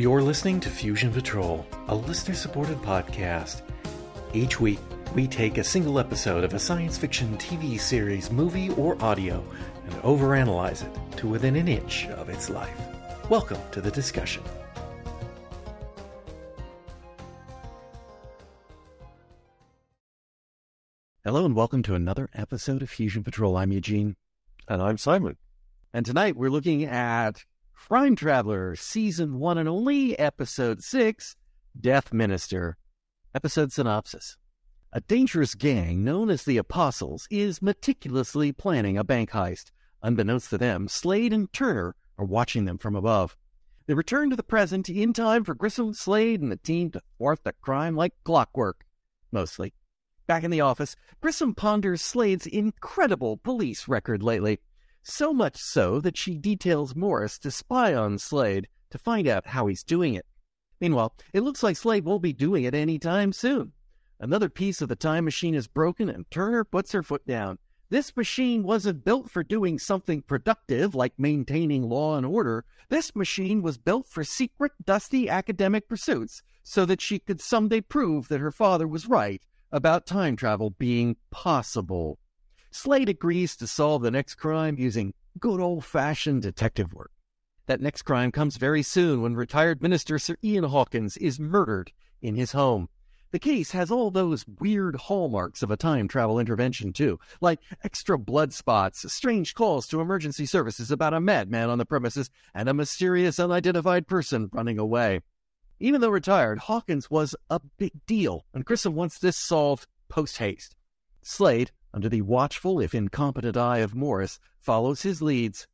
You're listening to Fusion Patrol, a listener supported podcast. Each week, we take a single episode of a science fiction TV series, movie, or audio and overanalyze it to within an inch of its life. Welcome to the discussion. Hello, and welcome to another episode of Fusion Patrol. I'm Eugene. And I'm Simon. And tonight we're looking at Crime Traveller, Season 1 and only, Episode 6, Death Minister. Episode synopsis. A dangerous gang known as the Apostles is meticulously planning a bank heist. Unbeknownst to them, Slade and Turner are watching them from above. They return to the present in time for Grissom, Slade, and the team to thwart the crime like clockwork. Mostly. Back in the office, Grissom ponders Slade's incredible police record lately. So much so that she details Morris to spy on Slade to find out how he's doing it. Meanwhile, it looks like Slade won't be doing it any time soon. Another piece of the time machine is broken, and Turner puts her foot down. This machine wasn't built for doing something productive like maintaining law and order. This machine was built for secret, dusty academic pursuits so that she could someday prove that her father was right about time travel being possible. Slade agrees to solve the next crime using good old fashioned detective work. That next crime comes very soon when retired minister Sir Iain Hawkins is murdered in his home. The case has all those weird hallmarks of a time travel intervention, too, like extra blood spots, strange calls to emergency services about a madman on the premises, and a mysterious unidentified person running away. Even though retired, Hawkins was a big deal, and Grissom wants this solved post haste. Slade, under the watchful if incompetent eye of Morris, follows his leads.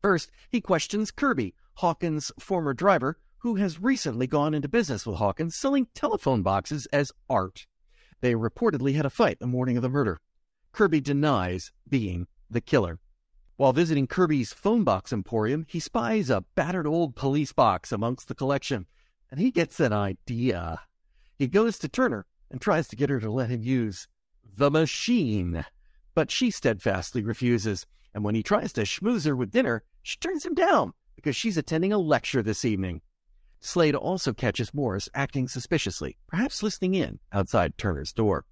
First, he questions Kirby, Hawkins' former driver, who has recently gone into business with Hawkins selling telephone boxes as art. They reportedly had a fight the morning of the murder. Kirby denies being the killer. While visiting Kirby's phone box emporium, he spies a battered old police box amongst the collection and he gets an idea. He goes to Turner and tries to get her to let him use the machine, but she steadfastly refuses. And when he tries to schmooze her with dinner, she turns him down because she's attending a lecture this evening. Slade also catches Morris acting suspiciously, perhaps listening in outside Turner's door.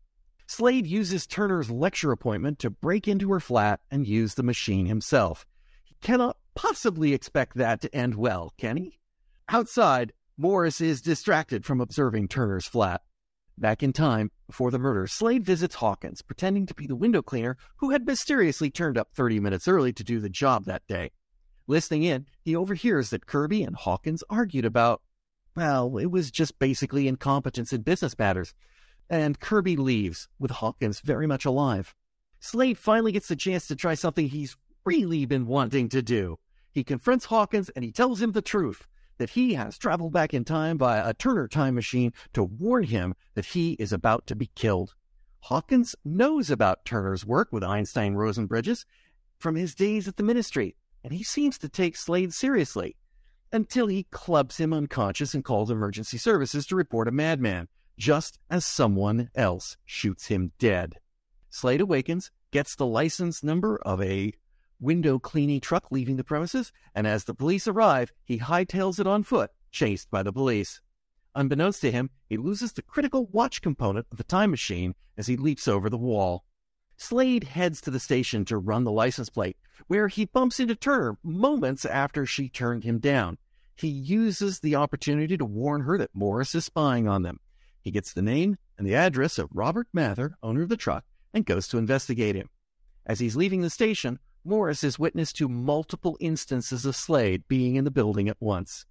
Slade uses Turner's lecture appointment to break into her flat and use the machine himself. He cannot possibly expect that to end well, can he? Outside, Morris is distracted from observing Turner's flat. Back in time, before the murder, Slade visits Hawkins, pretending to be the window cleaner who had mysteriously turned up 30 minutes early to do the job that day. Listening in, he overhears that Kirby and Hawkins argued about, well, it was just basically incompetence in business matters. And Kirby leaves, with Hawkins very much alive. Slade finally gets the chance to try something he's really been wanting to do. He confronts Hawkins and he tells him the truth that he has traveled back in time via a Turner time machine to warn him that he is about to be killed. Hawkins knows about Turner's work with Einstein Rosen bridges from his days at the ministry, and he seems to take Slade seriously until he clubs him unconscious and calls emergency services to report a madman, just as someone else shoots him dead. Slade awakens, gets the license number of a window cleaning truck leaving the premises, and as the police arrive, he hightails it on foot, chased by the police. Unbeknownst to him, he loses the critical watch component of the time machine as he leaps over the wall. Slade heads to the station to run the license plate, where he bumps into Turner moments after she turned him down. He uses the opportunity to warn her that Morris is spying on them. He gets the name and the address of Robert Mather, owner of the truck, and goes to investigate him. As he's leaving the station, Morris is witness to multiple instances of Slade being in the building at once.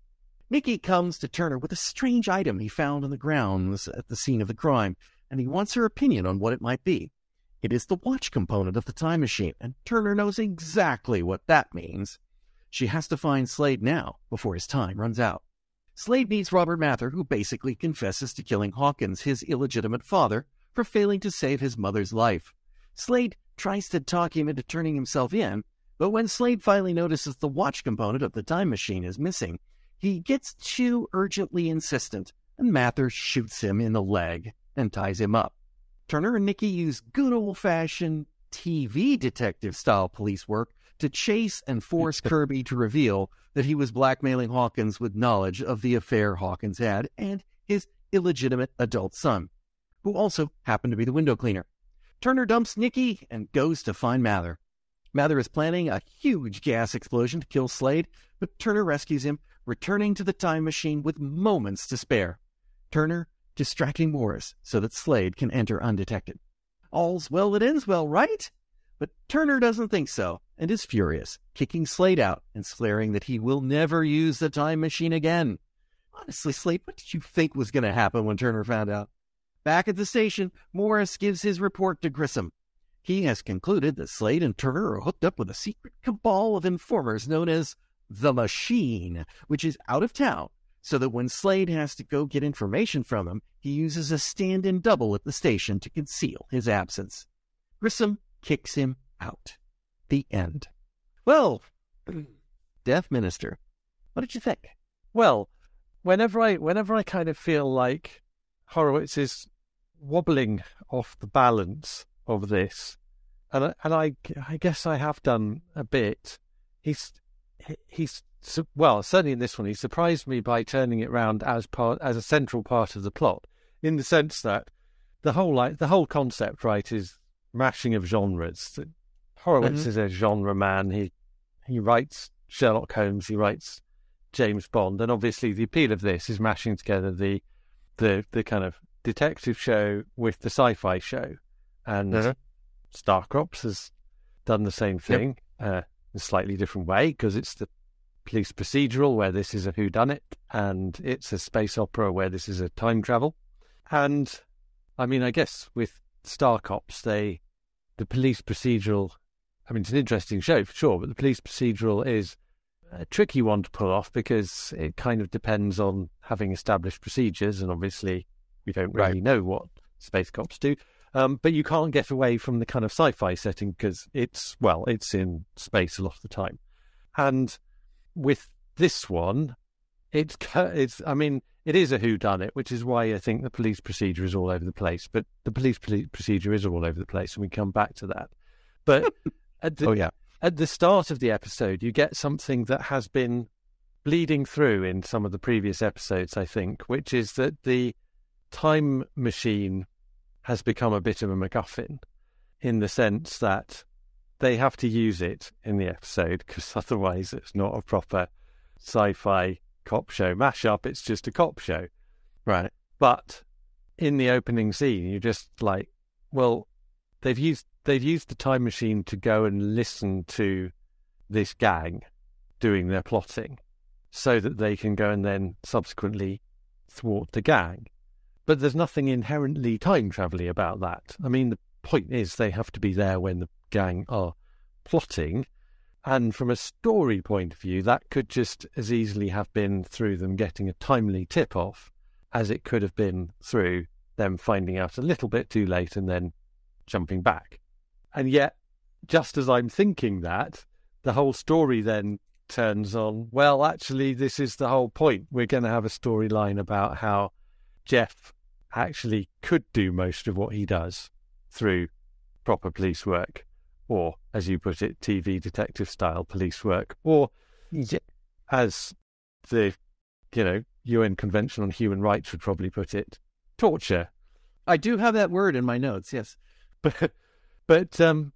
Mickey comes to Turner with a strange item he found on the grounds at the scene of the crime, and he wants her opinion on what it might be. It is the watch component of the time machine, and Turner knows exactly what that means. She has to find Slade now before his time runs out. Slade meets Robert Mather, who basically confesses to killing Hawkins, his illegitimate father, for failing to save his mother's life. Slade tries to talk him into turning himself in, but when Slade finally notices the watch component of the time machine is missing, he gets too urgently insistent, and Mather shoots him in the leg and ties him up. Turner and Nikki use good old fashioned TV detective style police work to chase and force Kirby to reveal that he was blackmailing Hawkins with knowledge of the affair Hawkins had and his illegitimate adult son, who also happened to be the window cleaner. Turner dumps Nikki and goes to find Mather. Mather is planning a huge gas explosion to kill Slade, but Turner rescues him, returning to the time machine with moments to spare. Turner distracting Morris so that Slade can enter undetected. All's well that ends well, right? But Turner doesn't think so and is furious, kicking Slade out and swearing that he will never use the time machine again. Honestly, Slade, what did you think was going to happen when Turner found out? Back at the station, Morris gives his report to Grissom. He has concluded that Slade and Turner are hooked up with a secret cabal of informers known as the Machine, which is out of town, so that when Slade has to go get information from him, he uses a stand in double at the station to conceal his absence. Grissom kicks him out. The end. Well, Death Minister, what did you think? Well, whenever I whenever I kind of feel like Horowitz is wobbling off the balance of this, and and I I guess I have done a bit. He's he's well certainly in this one he surprised me by turning it round as part as a central part of the plot in the sense that the whole like the whole concept right is mashing of genres. Horowitz mm-hmm. is a genre man. He he writes Sherlock Holmes. He writes James Bond, and obviously the appeal of this is mashing together the the the kind of detective show with the sci-fi show, and uh-huh. Star Cops has done the same thing yep. uh, in a slightly different way because it's the police procedural where this is a whodunit, and it's a space opera where this is a time travel. And I mean, I guess with Star Cops, they the police procedural. I mean, it's an interesting show for sure, but the police procedural is a tricky one to pull off because it kind of depends on having established procedures, and obviously we don't really right. know what space cops do. Um, but you can't get away from the kind of sci-fi setting because it's well, it's in space a lot of the time. And with this one, it's it's. I mean, it is a who done it, which is why I think the police procedure is all over the place. But the police procedure is all over the place, and we come back to that. But at the, oh yeah, at the start of the episode, you get something that has been bleeding through in some of the previous episodes, I think, which is that the time machine has become a bit of a MacGuffin in the sense that they have to use it in the episode because otherwise it's not a proper sci-fi cop show mashup. It's just a cop show, right? But in the opening scene, you're just like, well, they've used they've used the time machine to go and listen to this gang doing their plotting so that they can go and then subsequently thwart the gang. But there's nothing inherently time travelly about that. I mean, the point is they have to be there when the gang are plotting. And from a story point of view, that could just as easily have been through them getting a timely tip off as it could have been through them finding out a little bit too late and then jumping back. And yet, just as I'm thinking that, the whole story then turns on, well, actually, this is the whole point. We're going to have a storyline about how Jeff actually could do most of what he does through proper police work, or, as you put it, TV detective style police work, or as the, you know, UN Convention on Human Rights would probably put it, torture. I do have that word in my notes, yes. But but um,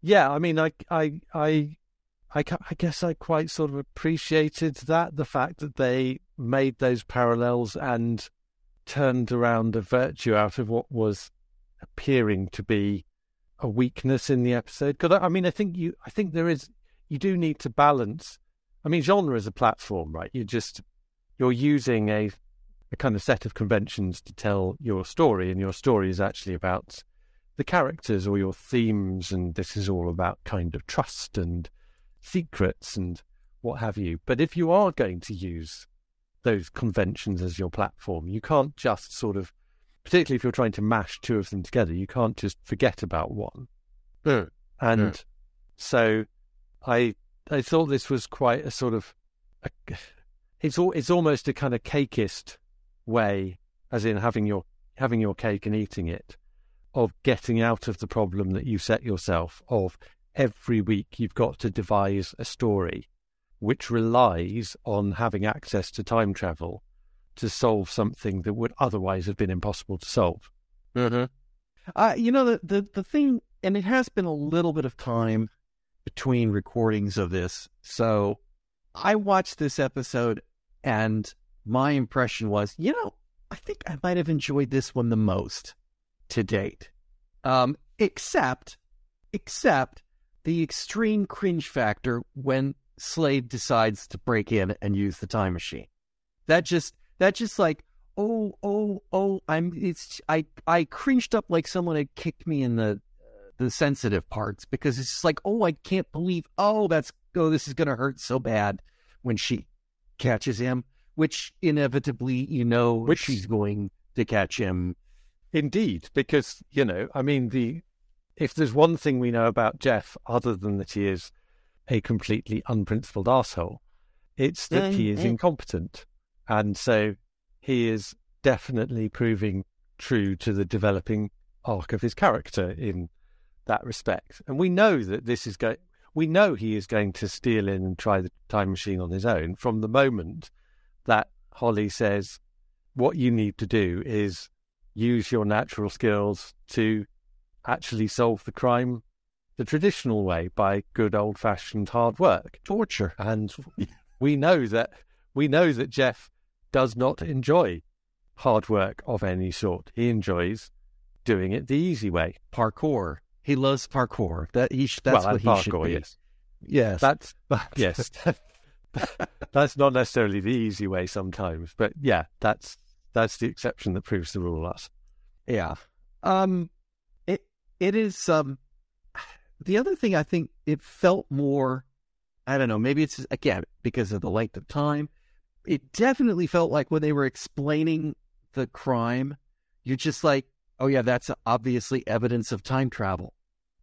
yeah, I mean, I, I, I, I, I guess I quite sort of appreciated that the fact that they made those parallels and turned around a virtue out of what was appearing to be a weakness in the episode. Because I mean, I think you, I think there is, you do need to balance. I mean, genre is a platform, right? You're just you're using a a kind of set of conventions to tell your story, and your story is actually about the characters or your themes, and this is all about kind of trust and secrets and what have you. But if you are going to use those conventions as your platform, you can't just sort of, particularly if you're trying to mash two of them together, you can't just forget about one. Mm. And mm. so I I thought this was quite a sort of a, it's all, it's almost a kind of cakeist way, as in having your having your cake and eating it, of getting out of the problem that you set yourself of every week you've got to devise a story which relies on having access to time travel to solve something that would otherwise have been impossible to solve. Mm-hmm. Uh, you know, the, the, the thing, and it has been a little bit of time between recordings of this. So I watched this episode and my impression was, you know, I think I might have enjoyed this one the most to date. Um, except, except the extreme cringe factor when Slade decides to break in and use the time machine. That just, that just like, oh, oh, oh, I'm, it's, I, I cringed up like someone had kicked me in the, the sensitive parts because it's just like, oh, I can't believe, oh, that's, oh, this is going to hurt so bad when she catches him, which inevitably, you know, which she's going to catch him. Indeed, because, you know, I mean, the, if there's one thing we know about Jeff, other than that he is a completely unprincipled asshole, it's that he is incompetent. And so he is definitely proving true to the developing arc of his character in that respect. And we know that this is going, we know he is going to steal in and try the time machine on his own from the moment that Holly says, what you need to do is use your natural skills to actually solve the crime the traditional way by good old fashioned hard work. Torture. And we know that we know that Jeff does not enjoy hard work of any sort. He enjoys doing it the easy way. Parkour. He loves parkour. That he that's well, what he parkour, should be. Yes. Yes. That's yes. that's not necessarily the easy way sometimes, but yeah, that's that's the exception that proves the rule. Us. Yeah. Um. It it is. Um. The other thing I think it felt more. I don't know. Maybe it's again because of the length of time. It definitely felt like when they were explaining the crime, you're just like, oh yeah, that's obviously evidence of time travel.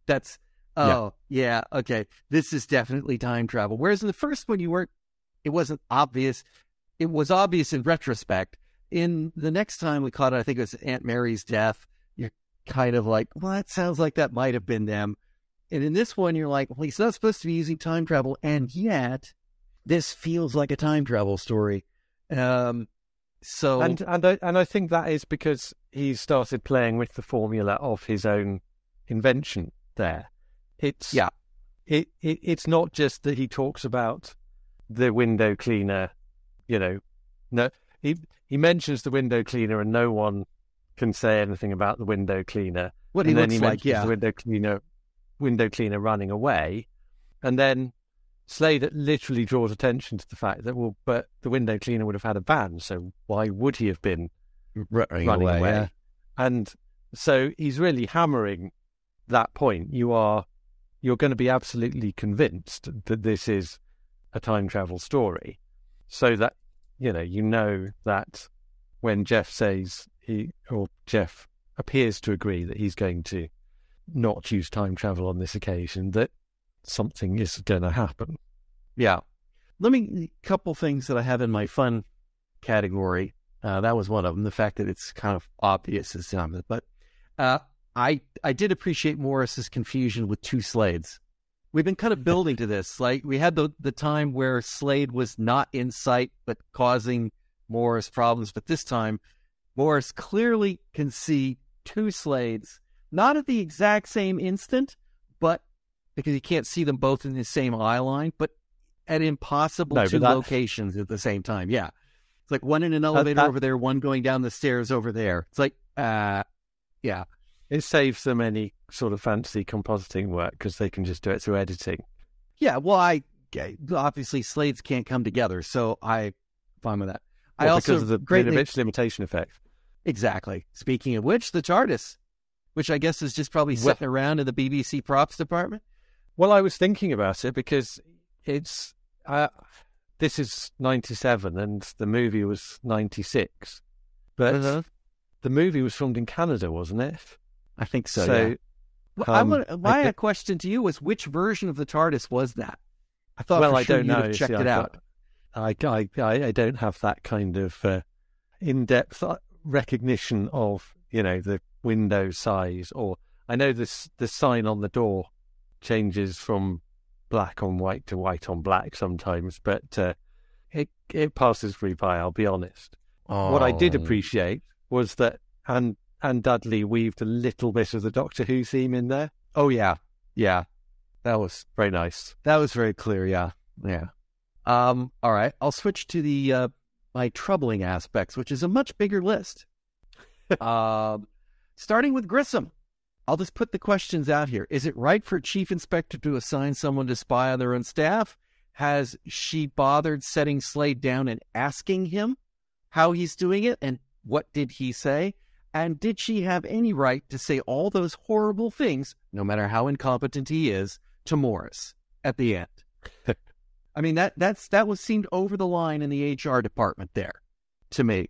That's oh yeah. yeah, okay. This is definitely time travel. Whereas in the first one you weren't it wasn't obvious. It was obvious in retrospect. In the next time we caught it, I think it was Aunt Mary's death. You're kind of like, well, that sounds like that might have been them. And in this one, you're like, well, he's not supposed to be using time travel, and yet this feels like a time travel story. Um, so and and I, and I think that is because he started playing with the formula of his own invention. There, it's yeah, it, it it's not just that he talks about the window cleaner. You know, no, he he mentions the window cleaner, and no one can say anything about the window cleaner. What he and looks then he like, yeah, the window cleaner, window cleaner running away, and then Slade literally draws attention to the fact that, well, but the window cleaner would have had a van, so why would he have been running, running away? away? Yeah. And so he's really hammering that point. You are you're going to be absolutely convinced that this is a time travel story, so that you know you know that when Jeff says he or Jeff appears to agree that he's going to not use time travel on this occasion, that something is going to happen. Yeah. Let me, couple things that I have in my fun category. Uh, that was one of them. The fact that it's kind of obvious as some, but uh, I I did appreciate Morris's confusion with two Slades. We've been kind of building to this. Like we had the the time where Slade was not in sight but causing Morris problems, but this time Morris clearly can see two Slades, not at the exact same instant, but because he can't see them both in the same eye line, but at impossible no, two that... locations at the same time. Yeah. It's like one in an elevator that... over there, one going down the stairs over there. It's like, uh, yeah. It saves them any sort of fancy compositing work because they can just do it through editing. Yeah. Well, I obviously Slades can't come together, so I fine with that. Well, I also because of the greatly... limitation effect. Exactly. Speaking of which, the TARDIS, which I guess is just probably sitting well, around in the BBC props department. Well, I was thinking about it because it's uh, this is ninety seven and the movie was ninety six, but uh-huh. the movie was filmed in Canada, wasn't it? I think so. so yeah. Um, I, my I, question to you was, which version of the TARDIS was that? I thought well, I sure don't know. checked See, it out. I, I, I, don't have that kind of uh, in depth uh, recognition of you know the window size, or I know this the sign on the door changes from black on white to white on black sometimes, but uh, it it passes free by. I'll be honest. Oh. What I did appreciate was that and and Dudley weaved a little bit of the Doctor Who theme in there. Oh yeah, yeah. That was Very nice. that was very clear. Yeah, yeah. Um. All right. I'll switch to the uh, my troubling aspects, which is a much bigger list. um, starting with Grissom. I'll just put the questions out here. Is it right for Chief Inspector to assign someone to spy on their own staff? Has she bothered setting Slade down and asking him how he's doing it and what did he say? And did she have any right to say all those horrible things, no matter how incompetent he is, to Morris at the end? I mean that that's that was seemed over the line in the HR department there to me.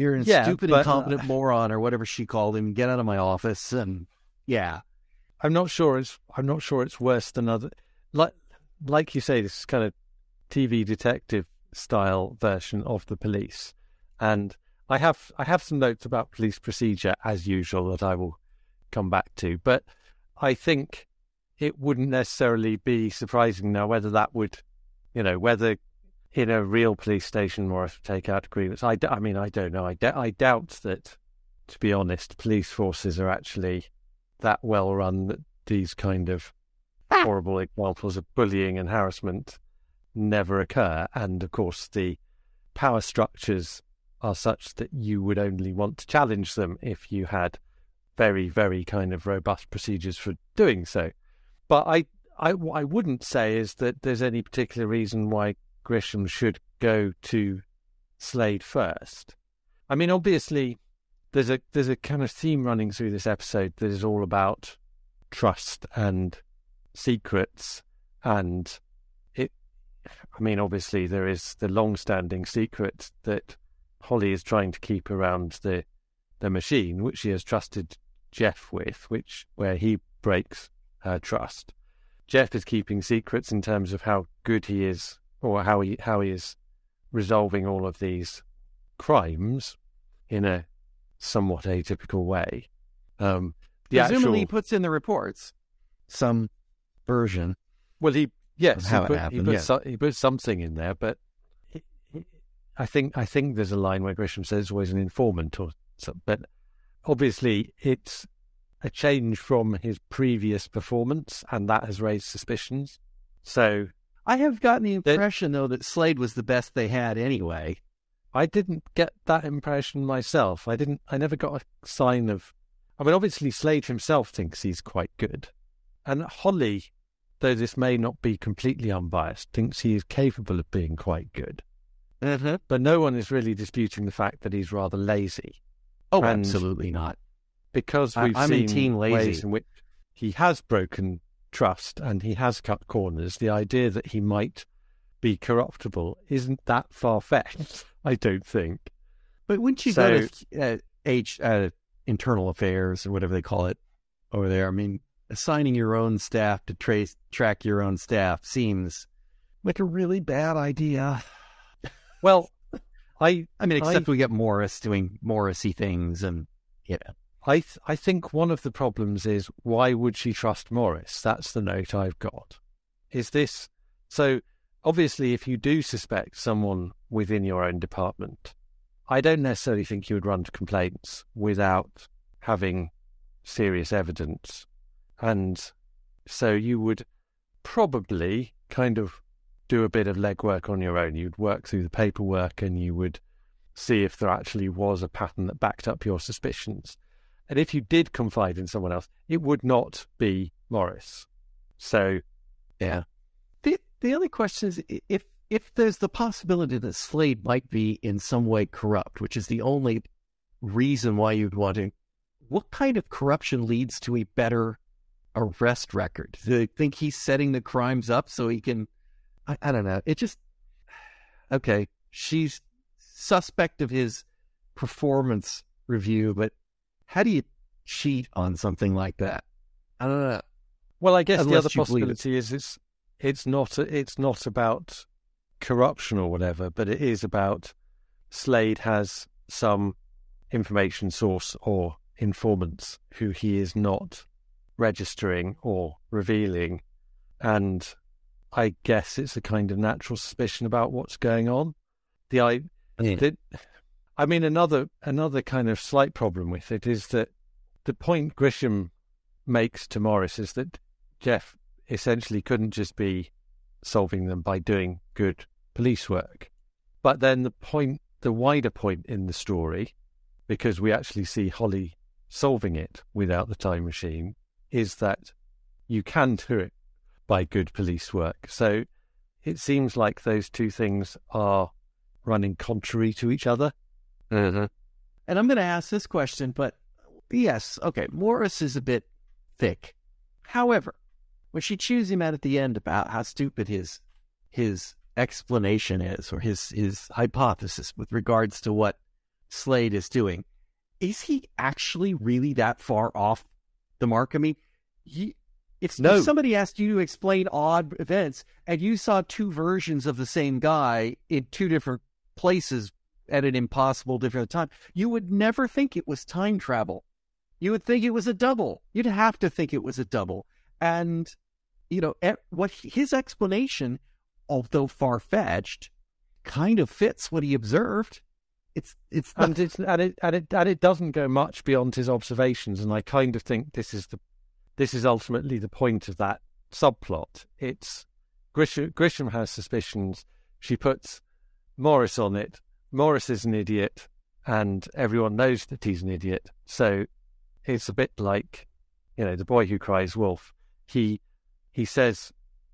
You're a Yeah, stupid, but, incompetent uh, moron or whatever she called him. Get out of my office and yeah. I'm not sure it's I'm not sure it's worse than other like like you say this is kind of TV detective style version of the police and I have I have some notes about police procedure as usual that I will come back to but I think it wouldn't necessarily be surprising now whether that would you know whether in a real police station Morris would take out agreements I, d- I mean I don't know I, d- I doubt that to be honest police forces are actually that well run that these kind of ah. horrible examples of bullying and harassment never occur. And of course, the power structures are such that you would only want to challenge them if you had very, very kind of robust procedures for doing so. But I, I, what I wouldn't say is that there's any particular reason why Grissom should go to Slade first. I mean, obviously, there's a there's a kind of theme running through this episode that is all about trust and secrets and it I mean obviously there is the long standing secret that Holly is trying to keep around the the machine which she has trusted Jeff with which where he breaks her trust. Jeff is keeping secrets in terms of how good he is or how he how he is resolving all of these crimes in a somewhat atypical way. Um, the Presumably he actual, puts in the reports some version. well, he yes, how he it put, happened, he, put yeah. so- he put something in there, but he- he- I think I think there's a line where Grissom says always an informant or something. But obviously, it's a change from his previous performance, and that has raised suspicions. So I have gotten the That- impression though that Slade was the best they had anyway. I didn't get that impression myself. I didn't. I never got a sign of. I mean, obviously, Slade himself thinks he's quite good, and Holly, though this may not be completely unbiased, thinks he is capable of being quite good. Uh-huh. But no one is really disputing the fact that he's rather lazy, Oh, And- absolutely not. because I- we've I'm in seen team lazy. ways in which he has broken trust and he has cut corners. The idea that he might be corruptible isn't that far fetched. I don't think. But wouldn't you go to uh, H uh, internal affairs or whatever they call it over there? I mean, assigning your own staff to trace track your own staff seems like a really bad idea. Well, I I mean, except I- we get Morris doing Morrissy things, and you know, I th- I think one of the problems is why would she trust Morris? That's the note I've got. Is this so? Obviously, if you do suspect someone within your own department, I don't necessarily think you would run to complaints without having serious evidence, and so you would probably kind of do a bit of legwork on your own. You'd work through the paperwork, and you would see if there actually was a pattern that backed up your suspicions. And if you did confide in someone else, it would not be Morris. So, yeah. The the other question is if if there's the possibility that Slade might be in some way corrupt, which is the only reason why you'd want to. What kind of corruption leads to a better arrest record? Do they think he's setting the crimes up so he can? I, I don't know. It just okay. She's suspect of his performance review, but how do you cheat on something like that? I don't know. well, I guess the other you believe it. possibility is it's it's not it's not about corruption or whatever, but it is about Slade has some information source or informants who he is not registering or revealing. And I guess it's a kind of natural suspicion about what's going on. The I, Yeah. the, I mean, another another kind of slight problem with it is that the point Grissom makes to Morris is that Jeff essentially couldn't just be solving them by doing good police work. But then the point, the wider point in the story, because we actually see Holly solving it without the time machine, is that you can do it by good police work. So it seems like those two things are running contrary to each other. Uh-huh. And I'm going to ask this question, but yes, okay, Morris is a bit thick. However, when she chews him out at the end about how stupid his his explanation is, or his his hypothesis with regards to what Slade is doing, is he actually really that far off the mark? I mean, he, if, No. if somebody asked you to explain odd events and you saw two versions of the same guy in two different places at an impossible different time, you would never think it was time travel. You would think it was a double. You'd have to think it was a double. And, you know, what his explanation, although far fetched, kind of fits what he observed. It's, it's and it's and it and it and it doesn't go much beyond his observations, and I kind of think this is the this is ultimately the point of that subplot. It's Grissom, Grissom has suspicions. She puts Morris on it. Morris is an idiot, and everyone knows that he's an idiot. So it's a bit like, you know, the boy who cries wolf. He he says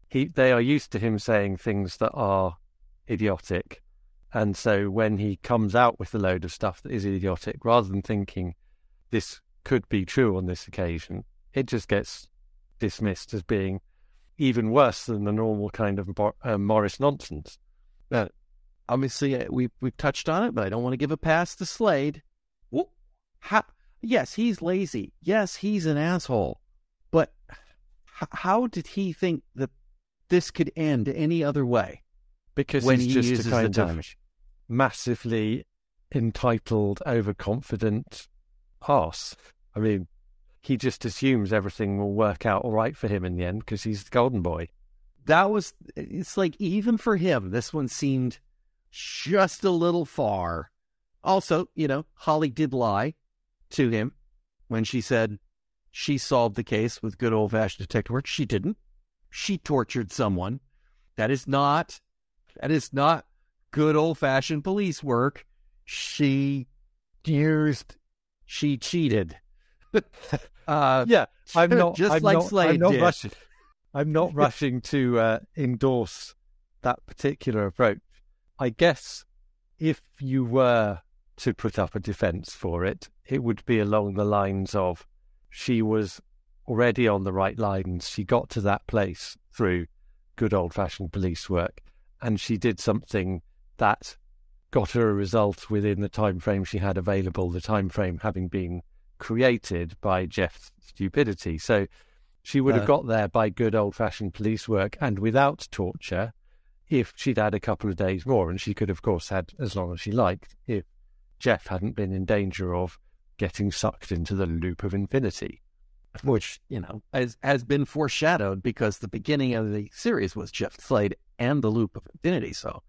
he they are used to him saying things that are idiotic, and so when he comes out with a load of stuff that is idiotic, rather than thinking this could be true on this occasion, it just gets dismissed as being even worse than the normal kind of uh, Morris nonsense. Obviously uh, we we've touched on it, but I don't want to give a pass to Slade. How, yes, he's lazy. Yes, he's an asshole. But h- how did he think that this could end any other way Because when he's he just uses a the time of massively entitled, overconfident arse. I mean, he just assumes everything will work out all right for him in the end because he's the golden boy. That was. It's like even for him, this one seemed just a little far. Also, you know, Holly did lie to him when she said she solved the case with good old fashioned detective work. She didn't. She tortured someone. That is not that is not good old fashioned police work. She used she cheated. uh Yeah, I'm not Just I'm like not, Slade I'm not did. rushing. I'm not rushing to uh, endorse that particular approach. I guess if you were to put up a defence for it, it would be along the lines of she was already on the right lines. She got to that place through good old fashioned police work, and she did something that got her a result within the time frame she had available. The time frame having been created by Jeff's stupidity. So she would have Uh, got there by good old fashioned police work and without torture if she'd had a couple of days more. And she could, of course, had as long as she liked if Jeff hadn't been in danger of getting sucked into the loop of infinity. which you know has has been foreshadowed because the beginning of the series was Jeff Slade and the Loop of Infinity. So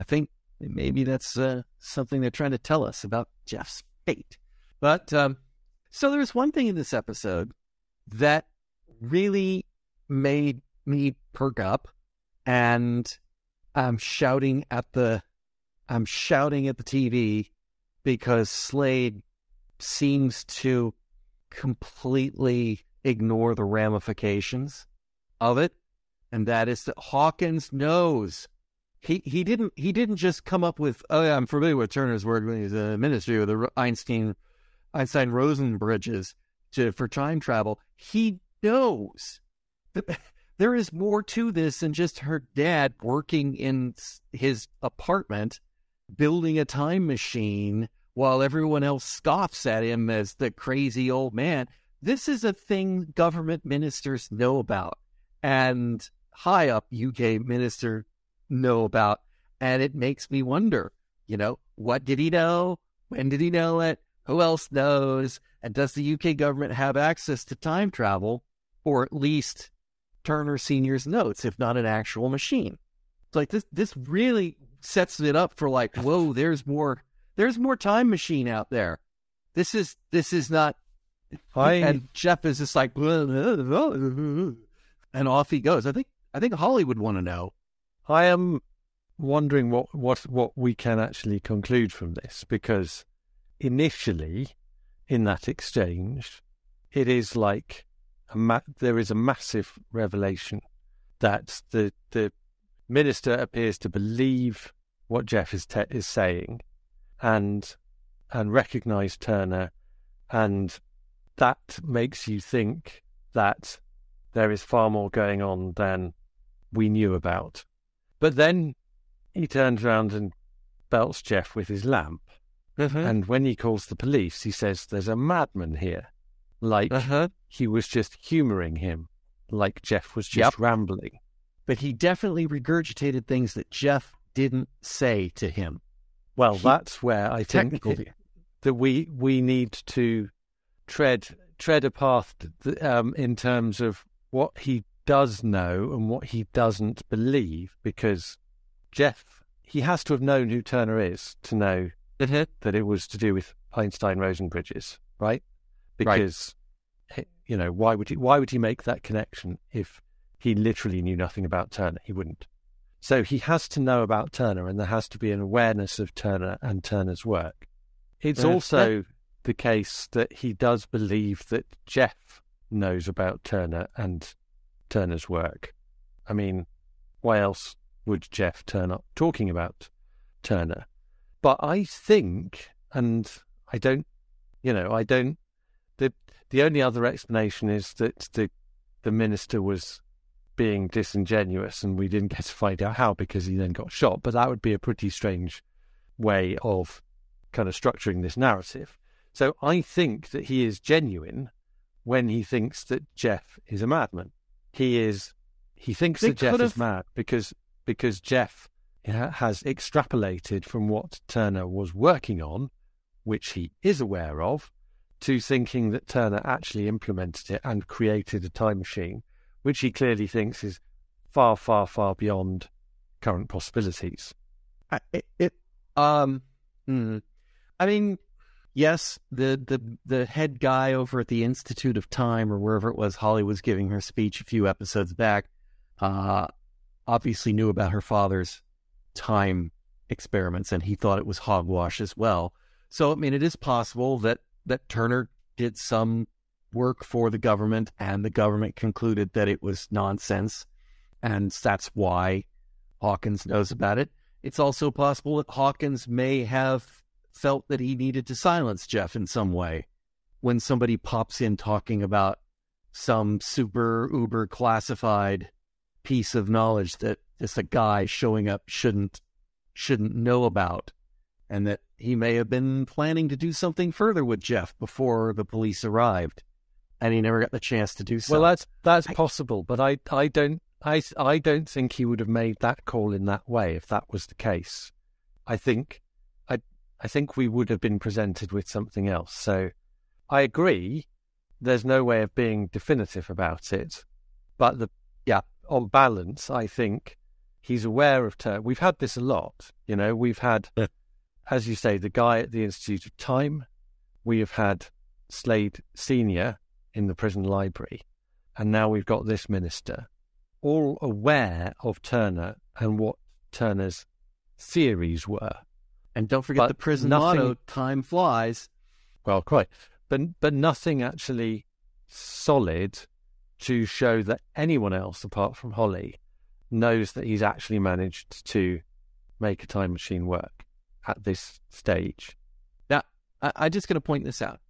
I think maybe that's uh, something they're trying to tell us about Jeff's fate. But um, so there's one thing in this episode that really made me perk up, and I'm shouting at the I'm shouting at the TV because Slade seems to completely ignore the ramifications of it, and that is that Hawkins knows. He he didn't he didn't just come up with oh yeah I'm familiar with Turner's work when he's a ministry with the Einstein Einstein Rosen bridges to for time travel. He knows that there is more to this than just her dad working in his apartment building a time machine while everyone else scoffs at him as the crazy old man. This is a thing government ministers know about and high up UK minister know about. And it makes me wonder, you know, what did he know? When did he know it? Who else knows? And does the UK government have access to time travel, or at least Turner Senior's notes, if not an actual machine? It's like this. This really sets it up for like, whoa, there's more. There's more time machine out there. This is this is not. I and Jeff is just like, and off he goes. I think I think Holly would want to know. I am wondering what, what, what we can actually conclude from this because initially in that exchange, it is like ma- there is a massive revelation that the the minister appears to believe what Jeff is te- is saying, and and recognize Turner, and that makes you think that there is far more going on than we knew about. But then he turns around and belts Jeff with his lamp. Mm-hmm. And when he calls the police, he says there's a madman here. Like Uh-huh. He was just humoring him, like Jeff was just Yep. rambling. But he definitely regurgitated things that Jeff didn't say to him. Well, He- that's where I think that we we need to tread tread a path th- um, in terms of what he does know and what he doesn't believe, because Jeff he has to have known who Turner is to know that it was to do with Einstein Rosen bridges, right? Because you know why would he why would he make that connection if he literally knew nothing about Turner? He wouldn't. So he has to know about Turner, and there has to be an awareness of Turner and Turner's work. It's Yeah. also the case that he does believe that Jeff knows about Turner and Turner's work. I mean, why else would Jeff turn up talking about Turner? But I think, and I don't, you know, I don't. The only other explanation is that the the minister was being disingenuous, and we didn't get to find out how because he then got shot. But that would be a pretty strange way of kind of structuring this narrative. So I think that he is genuine when he thinks that Jeff is a madman. He is. He thinks They that Jeff could is mad because because Jeff has extrapolated from what Turner was working on, which he is aware of, to thinking that Turner actually implemented it and created a time machine, which he clearly thinks is far, far, far beyond current possibilities. I, it, it um hmm. I mean yes the the the head guy over at the Institute of Time or wherever it was Holly was giving her speech a few episodes back uh obviously knew about her father's time experiments and he thought it was hogwash as well so I mean it is possible that that Turner did some work for the government and the government concluded that it was nonsense and that's why Hawkins knows about it. It's also possible that Hawkins may have felt that he needed to silence Jeff in some way. When somebody pops in talking about some super uber classified piece of knowledge that just a guy showing up shouldn't shouldn't know about and that he may have been planning to do something further with Jeff before the police arrived and he never got the chance to do so. Well, that's that's I- possible, but I I don't I I don't think he would have made that call in that way if that was the case. I think I I think we would have been presented with something else. So I agree. There's no way of being definitive about it, but the yeah on balance, I think he's aware of Turner. We've had this a lot. You know, we've had, Yeah. As you say, the guy at the Institute of Time. We have had Slade Senior in the prison library, and now we've got this minister, all aware of Turner and what Turner's theories were. and don't forget but the prison nothing- motto, time flies. Well, quite, but but nothing actually solid to show that anyone else apart from Holly knows that he's actually managed to make a time machine work at this stage. Now, I, I'm just going to point this out.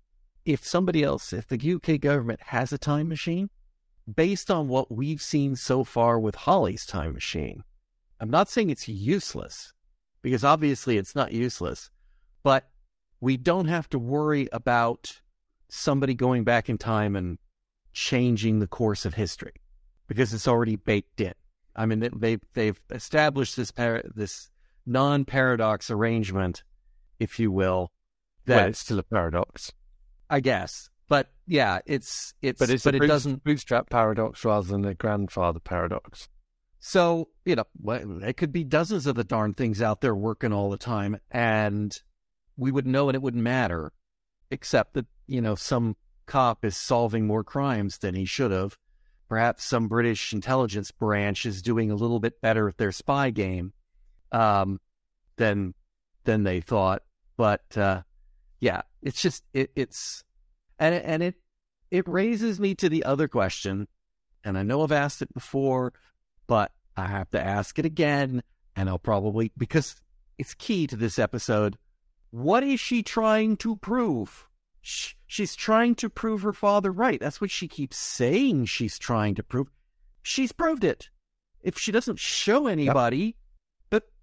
If somebody else, if the UK government has a time machine, based on what we've seen so far with Holly's time machine, I'm not saying it's useless, because obviously it's not useless, but we don't have to worry about somebody going back in time and changing the course of history because it's already baked in. I mean, they- they've they've established this par- this non paradox arrangement, if you will, Well, that it's still a paradox. I guess. But yeah, it's it's But it's but a it boot- doesn't. bootstrap paradox rather than a grandfather paradox. So you know, well, there could be dozens of the darn things out there working all the time, and we would know, and it wouldn't matter, except that you know some cop is solving more crimes than he should have. Perhaps some British intelligence branch is doing a little bit better at their spy game um, than than they thought. But uh, yeah, it's just it, it's and it, and it it raises me to the other question, and I know I've asked it before, but I have to ask it again, and I'll probably because it's key to this episode. What is she trying to prove? Sh- She's trying to prove her father right. That's what she keeps saying she's trying to prove. She's proved it. If she doesn't show anybody, but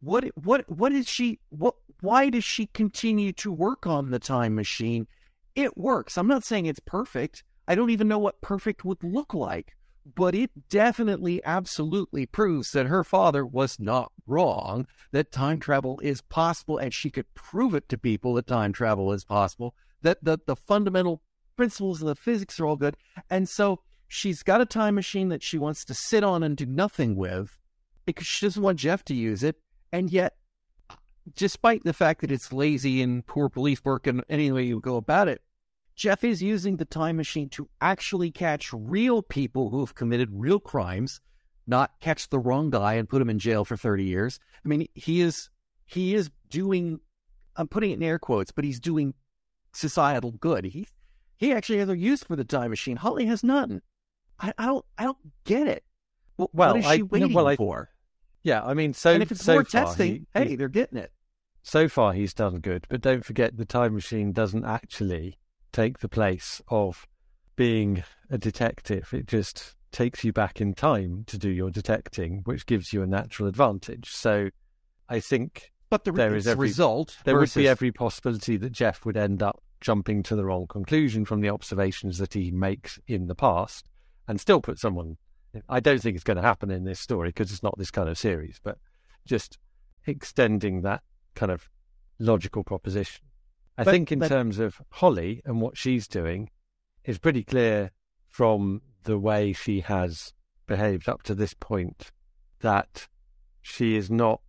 what what what is she what why does she continue to work on the time machine? It works. I'm not saying it's perfect. I don't even know what perfect would look like, but it definitely absolutely proves that her father was not wrong, that time travel is possible and she could prove it to people that time travel is possible, that the the fundamental principles of the physics are all good. And so she's got a time machine that she wants to sit on and do nothing with because she doesn't want Jeff to use it. And yet, despite the fact that it's lazy and poor police work and any way you go about it, Jeff is using the time machine to actually catch real people who have committed real crimes, not catch the wrong guy and put him in jail for 30 years. I mean, he is he is doing I'm putting it in air quotes, but he's doing societal good. He he actually has a use for the time machine. Holly has none. I, I don't I don't get it. Well, what is I- she no, waiting well, I- for? Yeah, I mean, so and if it's so more far, testing, he- hey, he- they're getting it. so far he's done good, but don't forget the time machine doesn't actually take the place of being a detective. It just takes you back in time to do your detecting, which gives you a natural advantage. So I think But the There re- is every- result there versus, would be every possibility that Jeff would end up jumping to the wrong conclusion from the observations that he makes in the past and still put someone. I don't think it's going to happen in this story because it's not this kind of series, but just extending that kind of logical proposition. I But- think in but- terms of Holly and what she's doing is pretty clear from the way she has behaved up to this point that she is not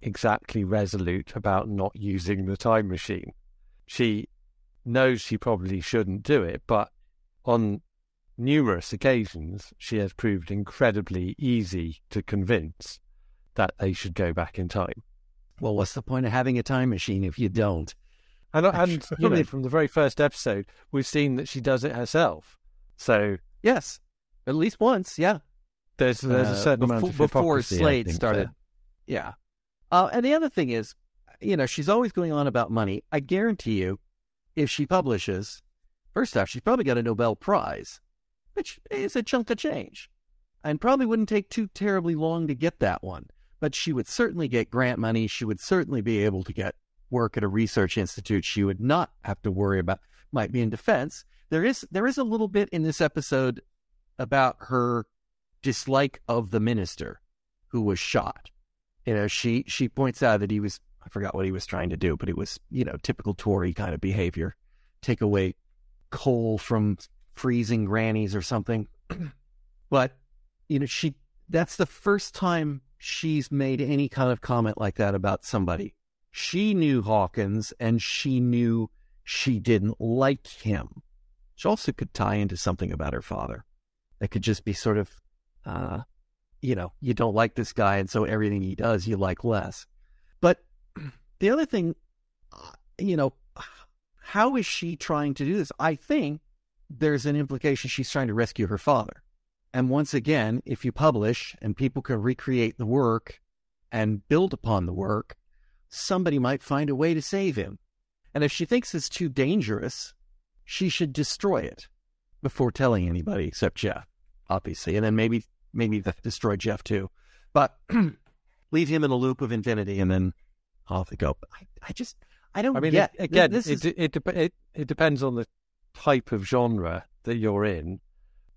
exactly resolute about not using the time machine. She knows she probably shouldn't do it, but on numerous occasions she has proved incredibly easy to convince that they should go back in time. well, what's the point of having a time machine if you don't? And, and you know, from the very first episode, we've seen that she does it herself. So Yes, at least once. Yeah, there's there's a Uh, certain befo- amount of before Slade started. there. Yeah. Uh, and the other thing is, you know, she's always going on about money. I guarantee you, if she publishes, first off, she's probably got a Nobel Prize, which is a chunk of change, and probably wouldn't take too terribly long to get that one. But she would certainly get grant money. She would certainly be able to get work at a research institute. She would not have to worry about might be in defense. There is there is a little bit in this episode about her dislike of the minister who was shot. You know, she she points out that he was I forgot what he was trying to do, but it was, you know, typical Tory kind of behavior. Take away coal from freezing grannies or something. but, you know, she that's the first time she's made any kind of comment like that about somebody. She knew Hawkins and she knew she didn't like him. She also could tie into something about her father. That could just be sort of uh, you know, you don't like this guy, and so everything he does you like less. But the other thing, uh, you know, how is she trying to do this? I think there's an implication she's trying to rescue her father. And once again, if you publish and people can recreate the work and build upon the work, somebody might find a way to save him. And if she thinks it's too dangerous, she should destroy it before telling anybody except Jeff, obviously. And then maybe maybe destroy Jeff too. But leave him in a loop of infinity and then off they go. I, I just I don't I mean, get it, again, this it, is, it, dep- it it depends on the type of genre that you're in,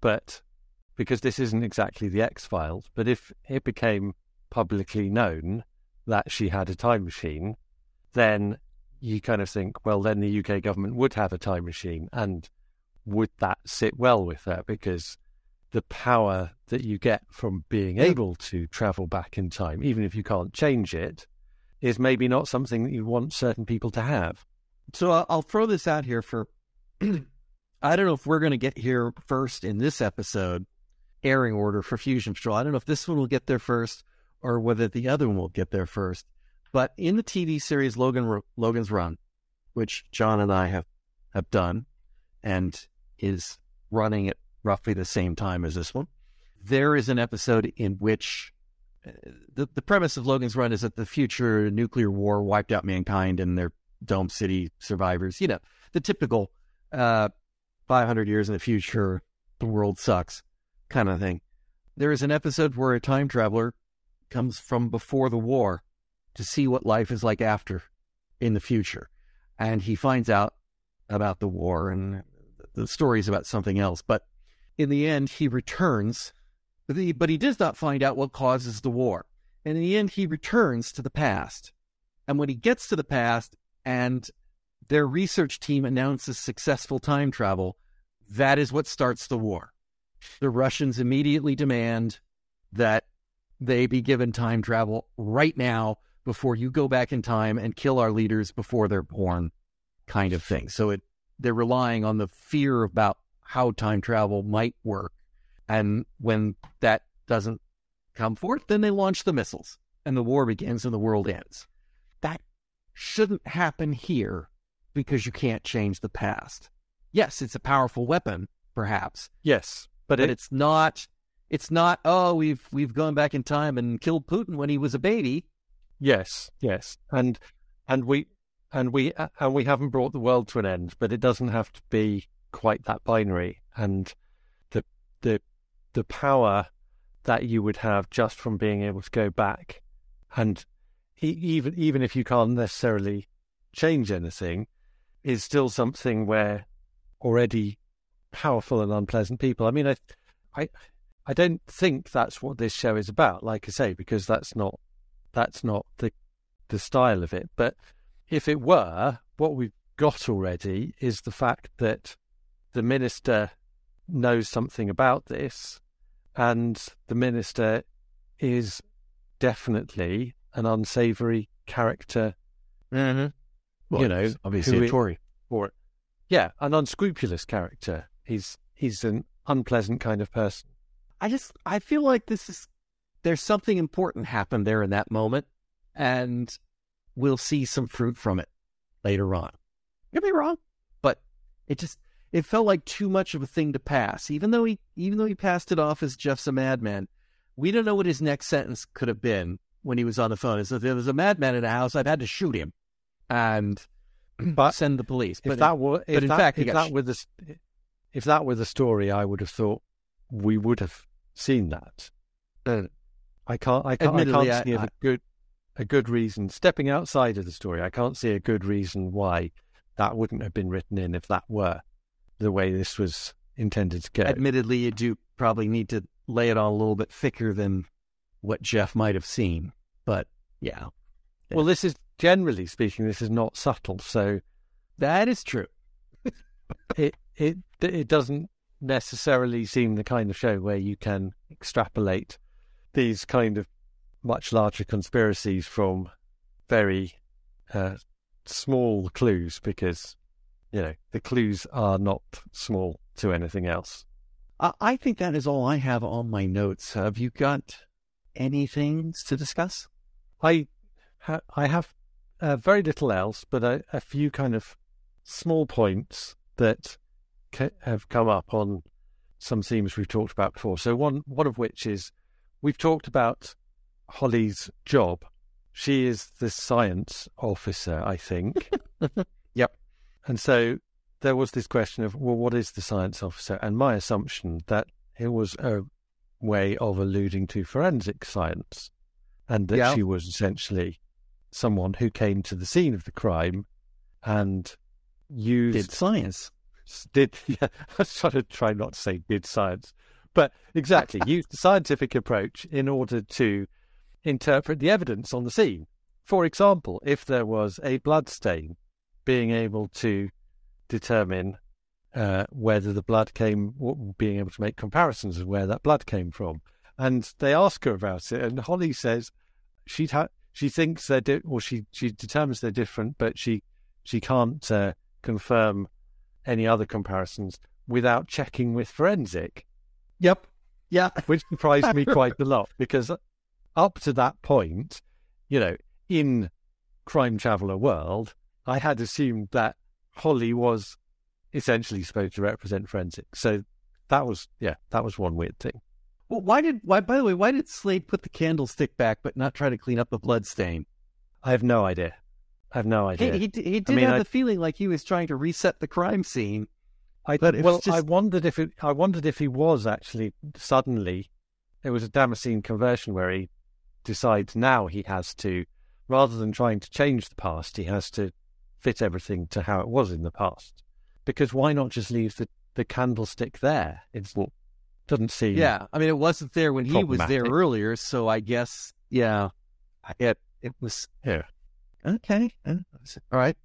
but because this isn't exactly the X Files, but if it became publicly known that she had a time machine, then you kind of think, well, then the UK government would have a time machine, and would that sit well with her? Because the power that you get from being able to travel back in time, even if you can't change it, is maybe not something that you want certain people to have. So I'll, I'll throw this out here for. I don't know if we're going to get here first in this episode, airing order for Fusion Patrol. I don't know if this one will get there first or whether the other one will get there first. But in the TV series Logan Logan's Run, which John and I have have done, and is running at roughly the same time as this one, there is an episode in which uh, the the premise of Logan's Run is that the future nuclear war wiped out mankind and their Dome City survivors. You know, the typical uh, 500 years in the future, the world sucks kind of thing. There is an episode where a time traveler comes from before the war to see what life is like after in the future. And he finds out about the war and the stories about something else. But in the end, he returns, but he, but he does not find out what causes the war. And in the end, he returns to the past. And when he gets to the past and their research team announces successful time travel, that is what starts the war. The Russians immediately demand that they be given time travel right now before you go back in time and kill our leaders before they're born, kind of thing. So it they're relying on the fear about how time travel might work. And when that doesn't come forth, then they launch the missiles and the war begins and the world ends. That shouldn't happen here because you can't change the past. Yes, it's a powerful weapon, perhaps. Yes, but, but it, it's not. It's not. Oh, we've we've gone back in time and killed Putin when he was a baby. Yes, yes, and and we and we uh, and we haven't brought the world to an end, but it doesn't have to be quite that binary. And the the the power that you would have just from being able to go back, and even even if you can't necessarily change anything, is still something where already powerful and unpleasant people. I mean, I, I, I don't think that's what this show is about. Like I say, because that's not that's not the the style of it. But if it were, what we've got already is the fact that the minister knows something about this, and the minister is definitely an unsavoury character. Mm-hmm. Well, you know, obviously a Tory. Or, yeah, an unscrupulous character. He's he's an unpleasant kind of person. I just I feel like this is there's something important happened there in that moment, and we'll see some fruit from it later on. You could be wrong, but it just it felt like too much of a thing to pass. Even though he even though he passed it off as Jeff's a madman, we don't know what his next sentence could have been when he was on the phone. Is if there was a madman in the house, I've had to shoot him and but send the police. But that were, if but in that, fact, if that sh- were the if that were the story, I would have thought we would have seen that. Uh, I can't. I can't. I can't see I, a good a good reason stepping outside of the story. I can't see a good reason why that wouldn't have been written in if that were the way this was intended to go. Admittedly, you do probably need to lay it on a little bit thicker than what Jeff might have seen, but yeah. Well, this is generally speaking, this is not subtle, so that is true. it it it doesn't necessarily seem the kind of show where you can extrapolate these kind of much larger conspiracies from very uh, small clues because you know the clues are not small to anything else. I think that is all I have on my notes. Have you got anything to discuss? I ha- I have uh, very little else, but a, a, few kind of small points that ca- have come up on some themes we've talked about before. So one one of which is we've talked about Holly's job. She is the science officer, I think. yep. And so there was this question of, well, what is the science officer? And my assumption that it was a way of alluding to forensic science and that she was essentially someone who came to the scene of the crime and used did science. Did yeah, I was trying to try not to say did science, but exactly used the scientific approach in order to interpret the evidence on the scene. For example, if there was a blood stain being able to determine uh, whether the blood came, being able to make comparisons of where that blood came from. And they ask her about it, and Holly says she ha- she thinks they're di- or she she determines they're different, but she she can't uh, confirm any other comparisons without checking with forensic. Yep. Yeah. Which surprised me quite a lot because up to that point, you know, in Crime Traveller world, I had assumed that Holly was essentially supposed to represent forensic. So that was, yeah, that was one weird thing. Well, why did, why, by the way, why did Slade put the candlestick back but not try to clean up the blood stain? I have no idea. I have no idea. He, he, he did I mean, have I, the feeling like he was trying to reset the crime scene. I, but well, just... I wondered if it, I wondered if he was actually suddenly. It was a Damascene conversion where he decides now he has to, rather than trying to change the past, he has to fit everything to how it was in the past. Because why not just leave the, the candlestick there? It doesn't seem. Yeah, I mean, it wasn't there when he was there earlier, so I guess, yeah, it it was. Yeah. Okay. All right.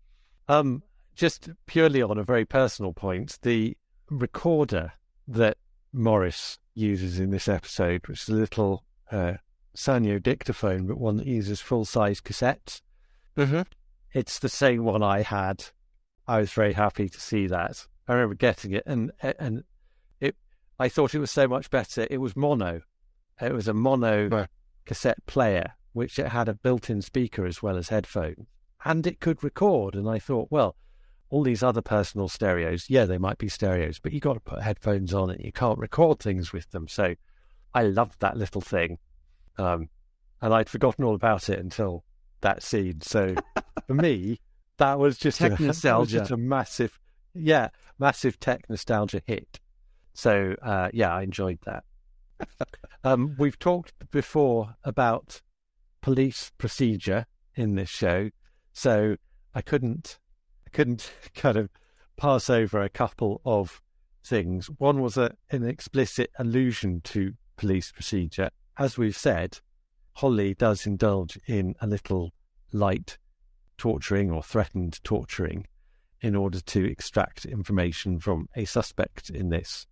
Um, just purely on a very personal point, the recorder that Morris uses in this episode, which is a little uh, Sanyo dictaphone, but one that uses full size cassettes. Mm-hmm. It's the same one I had. I was very happy to see that. I remember getting it, and and. I thought it was so much better. It was mono. It was a mono right. cassette player, which it had a built-in speaker as well as headphones, and it could record. And I thought, well, all these other personal stereos, yeah, they might be stereos, but you got to put headphones on, and you can't record things with them. So I loved that little thing. Um, and I'd forgotten all about it until that scene. So for me, that was just tech a, nostalgia, just a massive, yeah, massive tech nostalgia hit. So uh, yeah, I enjoyed that. um, we've talked before about police procedure in this show, so I couldn't, I couldn't kind of pass over a couple of things. One was a, an explicit allusion to police procedure, as we've said, Holly does indulge in a little light torturing or threatened torturing in order to extract information from a suspect in this.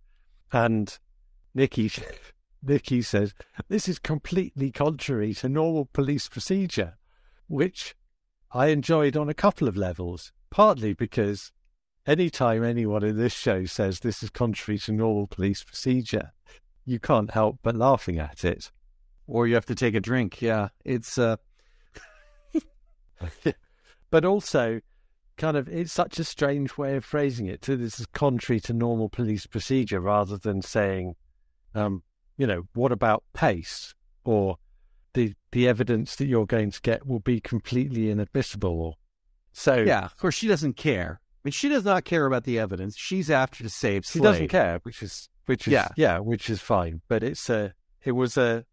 And Nicky Nicky says this is completely contrary to normal police procedure, which I enjoyed on a couple of levels. Partly because anytime anyone in this show says this is contrary to normal police procedure, you can't help but laughing at it or you have to take a drink. Yeah, it's uh but also kind of it's such a strange way of phrasing it So this is contrary to normal police procedure rather than saying um you know what about PACE or the the evidence that you're going to get will be completely inadmissible or so yeah of course she doesn't care I mean she does not care about the evidence she's after to save Slade. she doesn't care which is which is yeah yeah which is fine but it's a it was a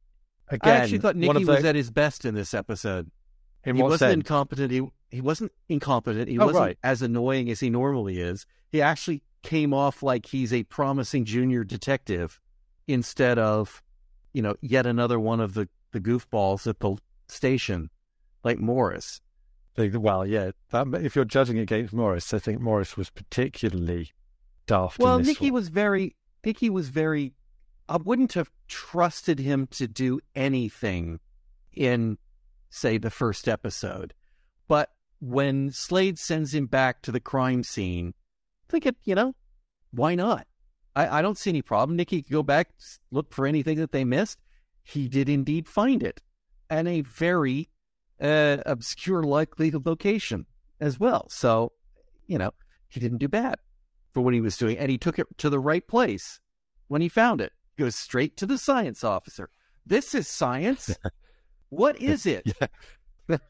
Again, I actually thought Nicky the... was at his best in this episode. In he wasn't sense? incompetent. He he wasn't incompetent. He oh, wasn't right. as annoying as he normally is. He actually came off like he's a promising junior detective instead of, you know, yet another one of the, the goofballs at the station, like Morris. Well, yeah. That, if you're judging against Morris, I think Morris was particularly daft. Well, Nicky was very. Nicky was very I wouldn't have trusted him to do anything in, say, the first episode. But when Slade sends him back to the crime scene, think it, you know, why not? I, I don't see any problem. Nicky could go back, look for anything that they missed. He did indeed find it, and a very uh, obscure, likely location as well. So, you know, he didn't do bad for what he was doing, and he took it to the right place when he found it goes straight to the science officer. This is science. what is it?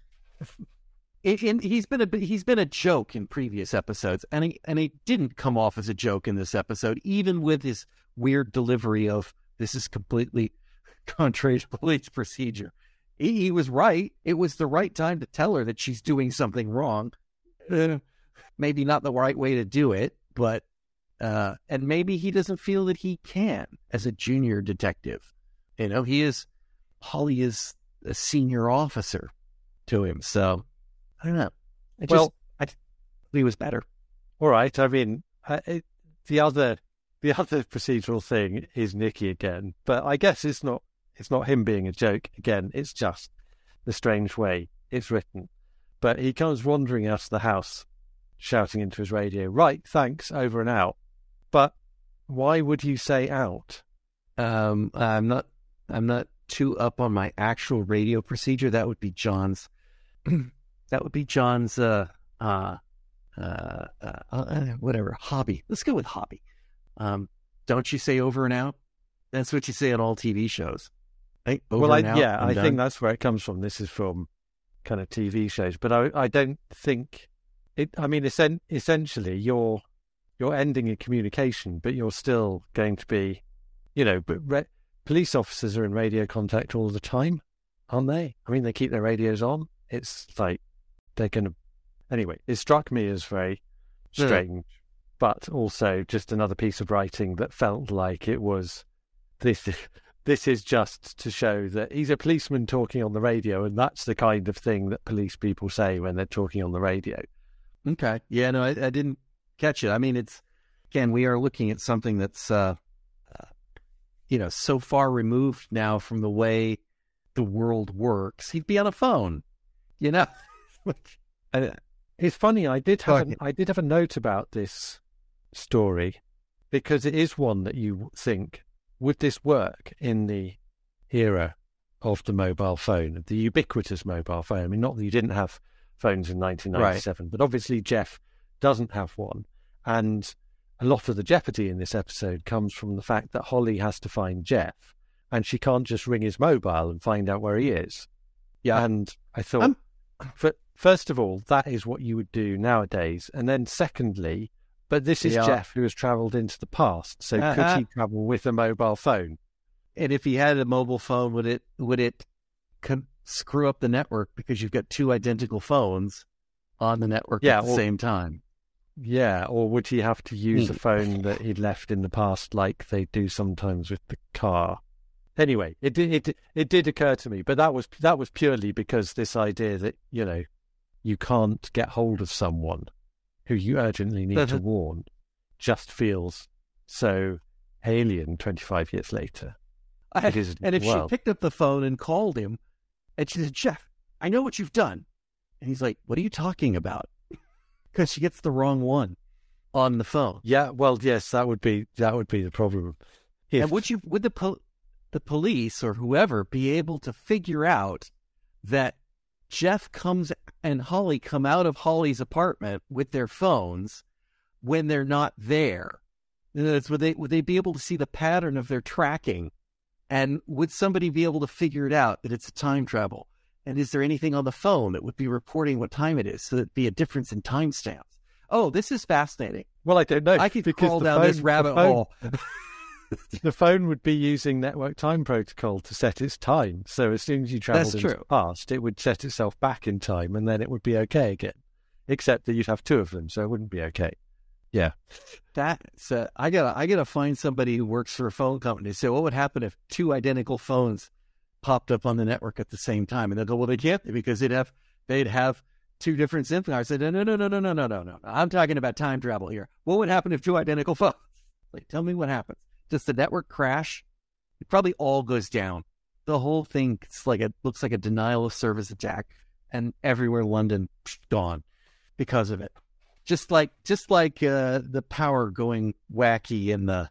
It, it, he's been a he's been a joke in previous episodes, and he and he didn't come off as a joke in this episode, even with his weird delivery of "this is completely contrary to police procedure." He, he was right. It was the right time to tell her that she's doing something wrong. Uh, maybe not the right way to do it, but uh, and maybe he doesn't feel that he can as a junior detective. You know, he is, Holly is a senior officer to him. So I don't know. I just, well, I, but he was better. All right. I mean, uh, it, the other the other procedural thing is Nicky again, but I guess it's not it's not him being a joke again. It's just the strange way it's written. But he comes wandering out of the house, shouting into his radio, "Right, thanks, over and out." But why would you say out? Um, I'm not. I'm not too up on my actual radio procedure. That would be John's. That would be John's. Uh, uh, uh, uh, uh, whatever hobby. Let's go with hobby. Um, don't you say over and out? That's what you say on all TV shows. Right? Well, I, and out, yeah, I done. think that's where it comes from. This is from kind of TV shows, but I, I don't think it. I mean, essen- essentially, you're you're ending a communication, but you're still going to be, you know, but re- police officers are in radio contact all the time, aren't they? I mean, they keep their radios on. It's like they're going to. Anyway, it struck me as very Yeah. strange, but also just another piece of writing that felt like it was this. This is just to show that he's a policeman talking on the radio, and that's the kind of thing that police people say when they're talking on the radio. Okay. Yeah, no, I, I didn't catch it. I mean, it's again, we are looking at something that's, uh, uh, you know, so far removed now from the way the world works. He'd be on a phone, you know. Uh, it's funny. I did have Fuck a, I did have a note about this story because it is one that you think would this work in the era of the mobile phone, the ubiquitous mobile phone. I mean, not that you didn't have phones in 1997, but obviously Jeff doesn't have one, and a lot of the jeopardy in this episode comes from the fact that Holly has to find Jeff, and she can't just ring his mobile and find out where he is. Yeah. and I thought. I'm- F- first of all, that is what you would do nowadays. And then secondly, but this is Yeah. Jeff who has travelled into the past. So Uh-huh. could he travel with a mobile phone? and if he had a mobile phone, would it would it con- screw up the network because you've got two identical phones on the network Yeah, at the or- same time? Yeah, or would he have to use Hmm. a phone that he'd left in the past like they do sometimes with the car? Anyway, it did it it did occur to me, but that was that was purely because this idea that, you know, you can't get hold of someone who you urgently need to mm-hmm. warn just feels so alien 25 years later. I- It is and if well. she picked up the phone and called him, and she said, "Jeff, I know what you've done," and he's like, "What are you talking about?" Because she gets the wrong one on the phone. Yeah, well, yes, that would be that would be the problem. If, And would you would the po- the police or whoever be able to figure out that Jeff comes and Holly come out of Holly's apartment with their phones when they're not there? In other would they would they be able to see the pattern of their tracking? And would somebody be able to figure it out that it's a time travel? And is there anything on the phone that would be reporting what time it is so that'd be a difference in timestamps? Oh, this is fascinating. well, I don't know. I could crawl down this rabbit phone- hole. the phone would be using network time protocol to set its time. So as soon as you travelled That's into the past, it would set itself back in time, and then it would be okay again. Except that you'd have two of them, so it wouldn't be okay. Yeah. That's uh, I gotta I gotta find somebody who works for a phone company. So what would happen if two identical phones popped up on the network at the same time? And they'll go, well, they can't because they'd have they'd have two different SIM cards. I said, no, no, no, no, no, no, no, no. I'm talking about time travel here. What would happen if two identical phones? Like, tell me what happens. Does the network crash? It probably all goes down. The whole thing it's like it looks like a denial of service attack, and everywhere London psh, gone because of it just like just like uh, the power going wacky in the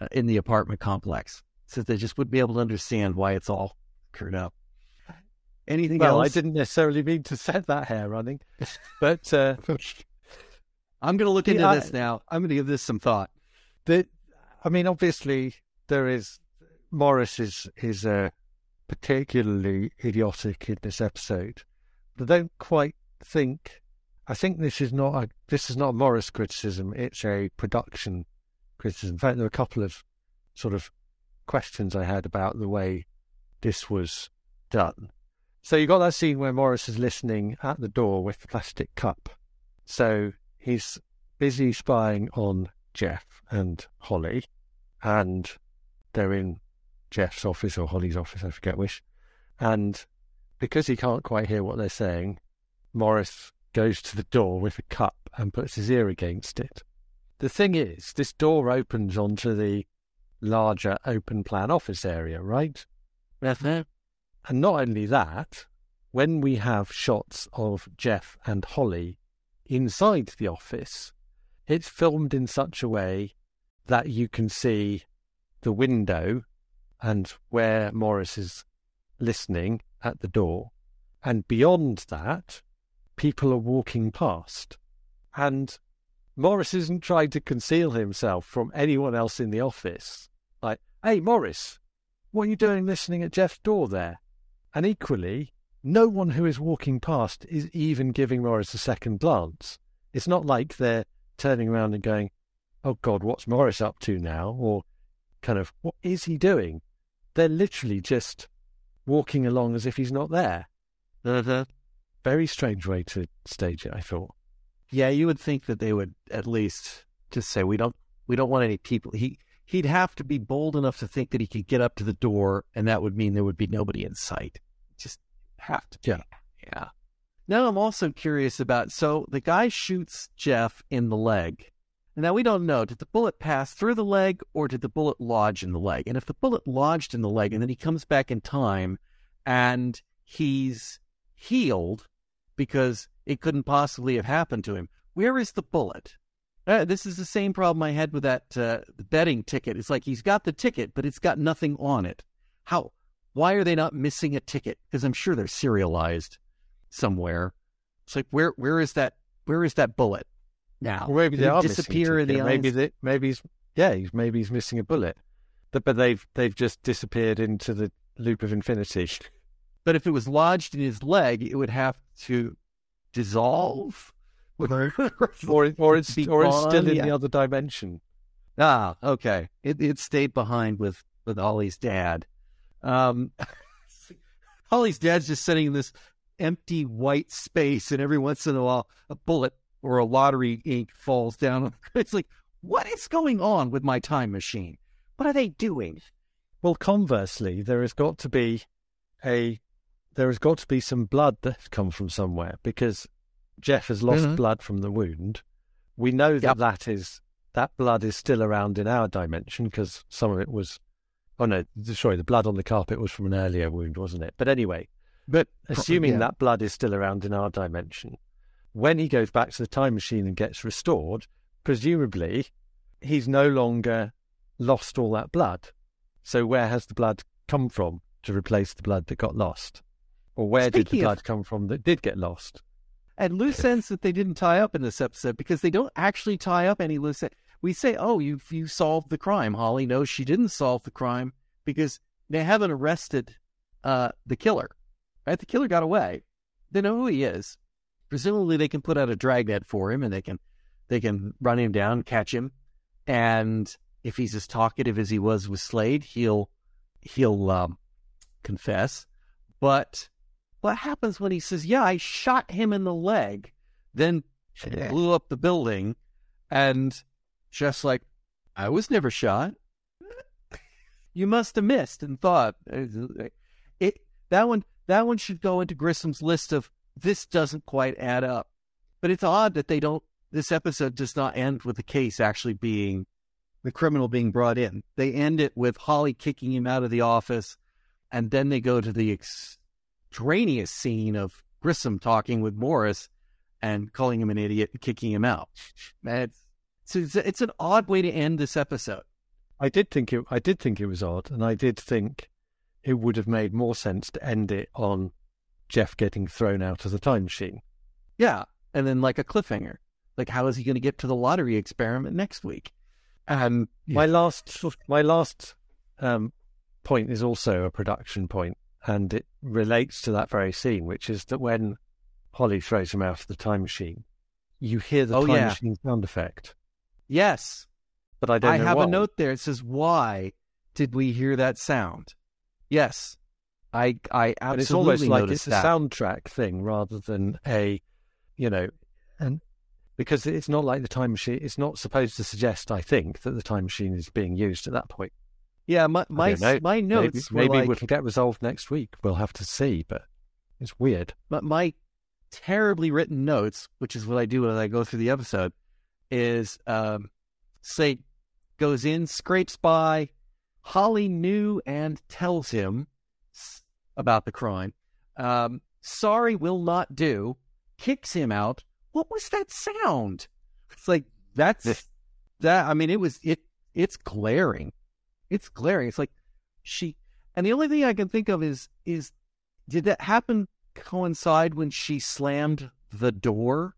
uh, in the apartment complex, so they just wouldn't be able to understand why it's all screwed up. Anything Well, I didn't necessarily mean to set that hare running, but uh, I'm going to look into I- this now. I'm going to give this some thought. the, I mean, obviously there is Morris is is uh, particularly idiotic in this episode. I don't quite think. I think this is not a this is not a Morris criticism. It's a production criticism. In fact, there are a couple of sort of questions I had about the way this was done. So you got that scene where Morris is listening at the door with the plastic cup. So he's busy spying on Jeff and Holly, and they're in Jeff's office or Holly's office, I forget which. And because he can't quite hear what they're saying, Morris goes to the door with a cup and puts his ear against it. The thing is, this door opens onto the larger open plan office area, right? Uh-huh. And not only that, when we have shots of Jeff and Holly inside the office, it's filmed in such a way that you can see the window and where Morris is listening at the door. And beyond that, people are walking past. And Morris isn't trying to conceal himself from anyone else in the office. Like, hey, Morris, what are you doing listening at Jeff's door there? And equally, no one who is walking past is even giving Morris a second glance. It's not like they're turning around and going, oh God, what's Morris up to now? Or kind of, what is he doing? They're literally just walking along as if he's not there. Uh-huh. Very strange way to stage it, I thought. Yeah, you would think that they would at least just say we don't we don't want any people. He he'd have to be bold enough to think that he could get up to the door, and that would mean there would be nobody in sight. Just have to. Yeah. Yeah. Now I'm also curious about so the guy shoots Jeff in the leg. Now we don't know did the bullet pass through the leg or did the bullet lodge in the leg? And if the bullet lodged in the leg and then he comes back in time and he's healed because it couldn't possibly have happened to him, where is the bullet? Uh, this is the same problem I had with that uh, betting ticket. It's like he's got the ticket, but it's got nothing on it. How? Why are they not missing a ticket? Because I'm sure they're serialized somewhere. It's like where where is that where is that bullet now? Or maybe Did they are disappear in the ticket. maybe eyes? they, maybe he's yeah he's maybe he's missing a bullet, but, but they've they've just disappeared into the loop of infinity. But if it was lodged in his leg, it would have to dissolve. or or it's or it's still in yeah. the other dimension. Ah, okay. It it stayed behind with with Ollie's dad. Um, Ollie's dad's just sitting in this empty white space, and every once in a while, a bullet or a lottery ink falls down. It's like, what is going on with my time machine? What are they doing? Well, conversely, there has got to be a there has got to be some blood that's come from somewhere because Jeff has lost Mhm. blood from the wound. We know that Yep. that is that blood is still around in our dimension because some of it was. Oh no, sorry, the blood on the carpet was from an earlier wound, wasn't it? But anyway, But assuming yeah. that blood is still around in our dimension, when he goes back to the time machine and gets restored, presumably he's no longer lost all that blood. So where has the blood come from to replace the blood that got lost? Or where did the Speaking of- blood come from that did get lost? and loose ends that they didn't tie up in this episode because they don't actually tie up any loose ends. We say, "Oh, you you solved the crime." Holly knows she didn't solve the crime because they haven't arrested uh, the killer. Right? The killer got away. They know who he is. Presumably, they can put out a dragnet for him, and they can they can run him down, catch him, and if he's as talkative as he was with Slade, he'll he'll um, confess. But what happens when he says, "Yeah, I shot him in the leg," then blew up the building, and just like I was never shot. You must have missed and thought it. That one, that one should go into Grissom's list of this doesn't quite add up. But it's odd that they don't. This episode does not end with the case actually being the criminal being brought in. They end it with Holly kicking him out of the office, and then they go to the extraneous scene of Grissom talking with Morris and calling him an idiot and kicking him out. It's, it's, it's an odd way to end this episode. I did think it I did think it was odd, and I did think it would have made more sense to end it on Jeff getting thrown out of the time machine. Yeah. And then like a cliffhanger. Like, how is he going to get to the lottery experiment next week? And My last my last um, point is also a production point, and it relates to that very scene, which is that when Holly throws him out of the time machine, you hear the Oh, time yeah. machine sound effect, yes, but I don't I have why. a note there. It says, "Why did we hear that sound?" Yes, I I absolutely But it's almost like it's a that. soundtrack thing rather than a, you know, and because it's not like the time machine. It's not supposed to suggest, I think, that the time machine is being used at that point. Yeah, my my, my notes maybe maybe like, it will get resolved next week. We'll have to see, but it's weird. my, my terribly written notes, which is what I do when I go through the episode, is um, Slade goes in, scrapes by. Holly knew and tells him about the crime. Um, sorry will not do. Kicks him out. What was that sound? It's like that's that. I mean, it was it. It's glaring. It's glaring. It's like she. And the only thing I can think of is is did that happen coincide when she slammed the door?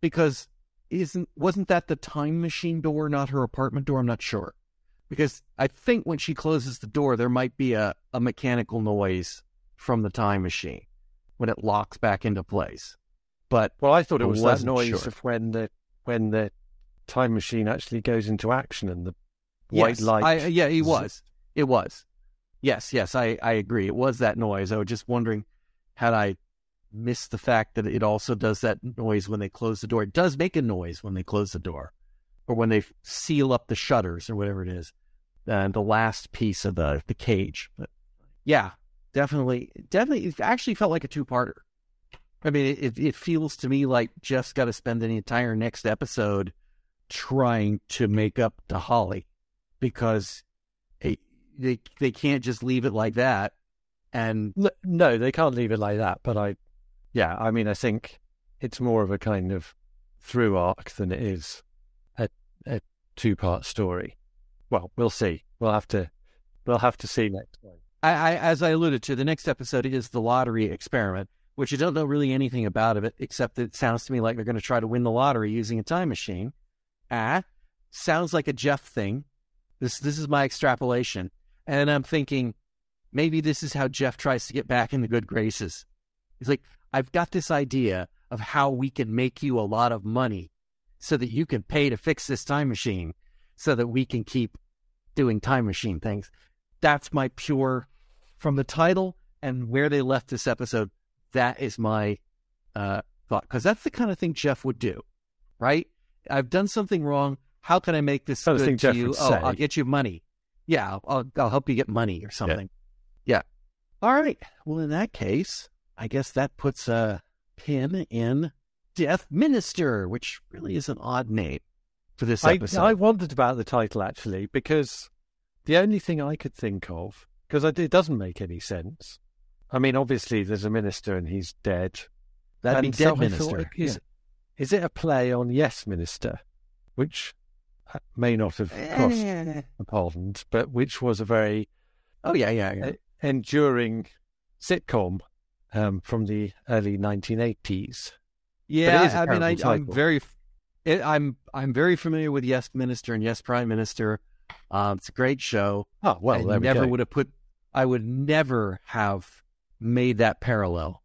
Because isn't wasn't that the time machine door, not her apartment door? I'm not sure. Because I think when she closes the door, there might be a, a mechanical noise from the time machine when it locks back into place. But Well, I thought it was that noise sure. of when the when the time machine actually goes into action and the white yes, light. I, yeah, it was. It was. Yes, yes, I, I agree. It was that noise. I was just wondering, had I missed the fact that it also does that noise when they close the door? It does make a noise when they close the door, or when they seal up the shutters, or whatever it is, and the last piece of the the cage. But yeah, definitely, definitely, it actually felt like a two parter. I mean, it, it it feels to me like Jeff's got to spend the entire next episode trying to make up to Holly because it, they they can't just leave it like that. And L- No, they can't leave it like that. But I, yeah, I mean, I think it's more of a kind of through arc than it is a a two part story. Well, we'll see. We'll have to we'll have to see next time. I, I, as I alluded to, the next episode is the lottery experiment, which I don't know really anything about of it, except it sounds to me like they're going to try to win the lottery using a time machine. Ah, sounds like a Jeff thing. This this is my extrapolation, and I'm thinking maybe this is how Jeff tries to get back in the good graces. He's like, I've got this idea of how we can make you a lot of money, so that you can pay to fix this time machine, so that we can keep doing time machine things. That's my pure from the title and where they left this episode, that is my uh, thought. Because that's the kind of thing Jeff would do, right? I've done something wrong. How can I make this good to you? Oh, say. I'll get you money. Yeah, I'll, I'll, I'll help you get money or something. Yeah. All right. Well, in that case, I guess that puts a pin in Death Minister, which really is an odd name for this I, episode. I wondered about the title actually because the only thing I could think of because it doesn't make any sense. I mean, obviously, there's a minister and he's dead. That'd be Dead so Minister. Is, is it a play on Yes Minister, which may not have crossed Yeah. the pond, but which was a very Oh, yeah, yeah, yeah. uh, enduring sitcom um, from the early 1980s. Yeah, I mean, I, I'm very, it, I'm, I'm very familiar with Yes Minister and Yes Prime Minister. Um, it's a great show. Oh well, I never would have put, I would never have made that parallel.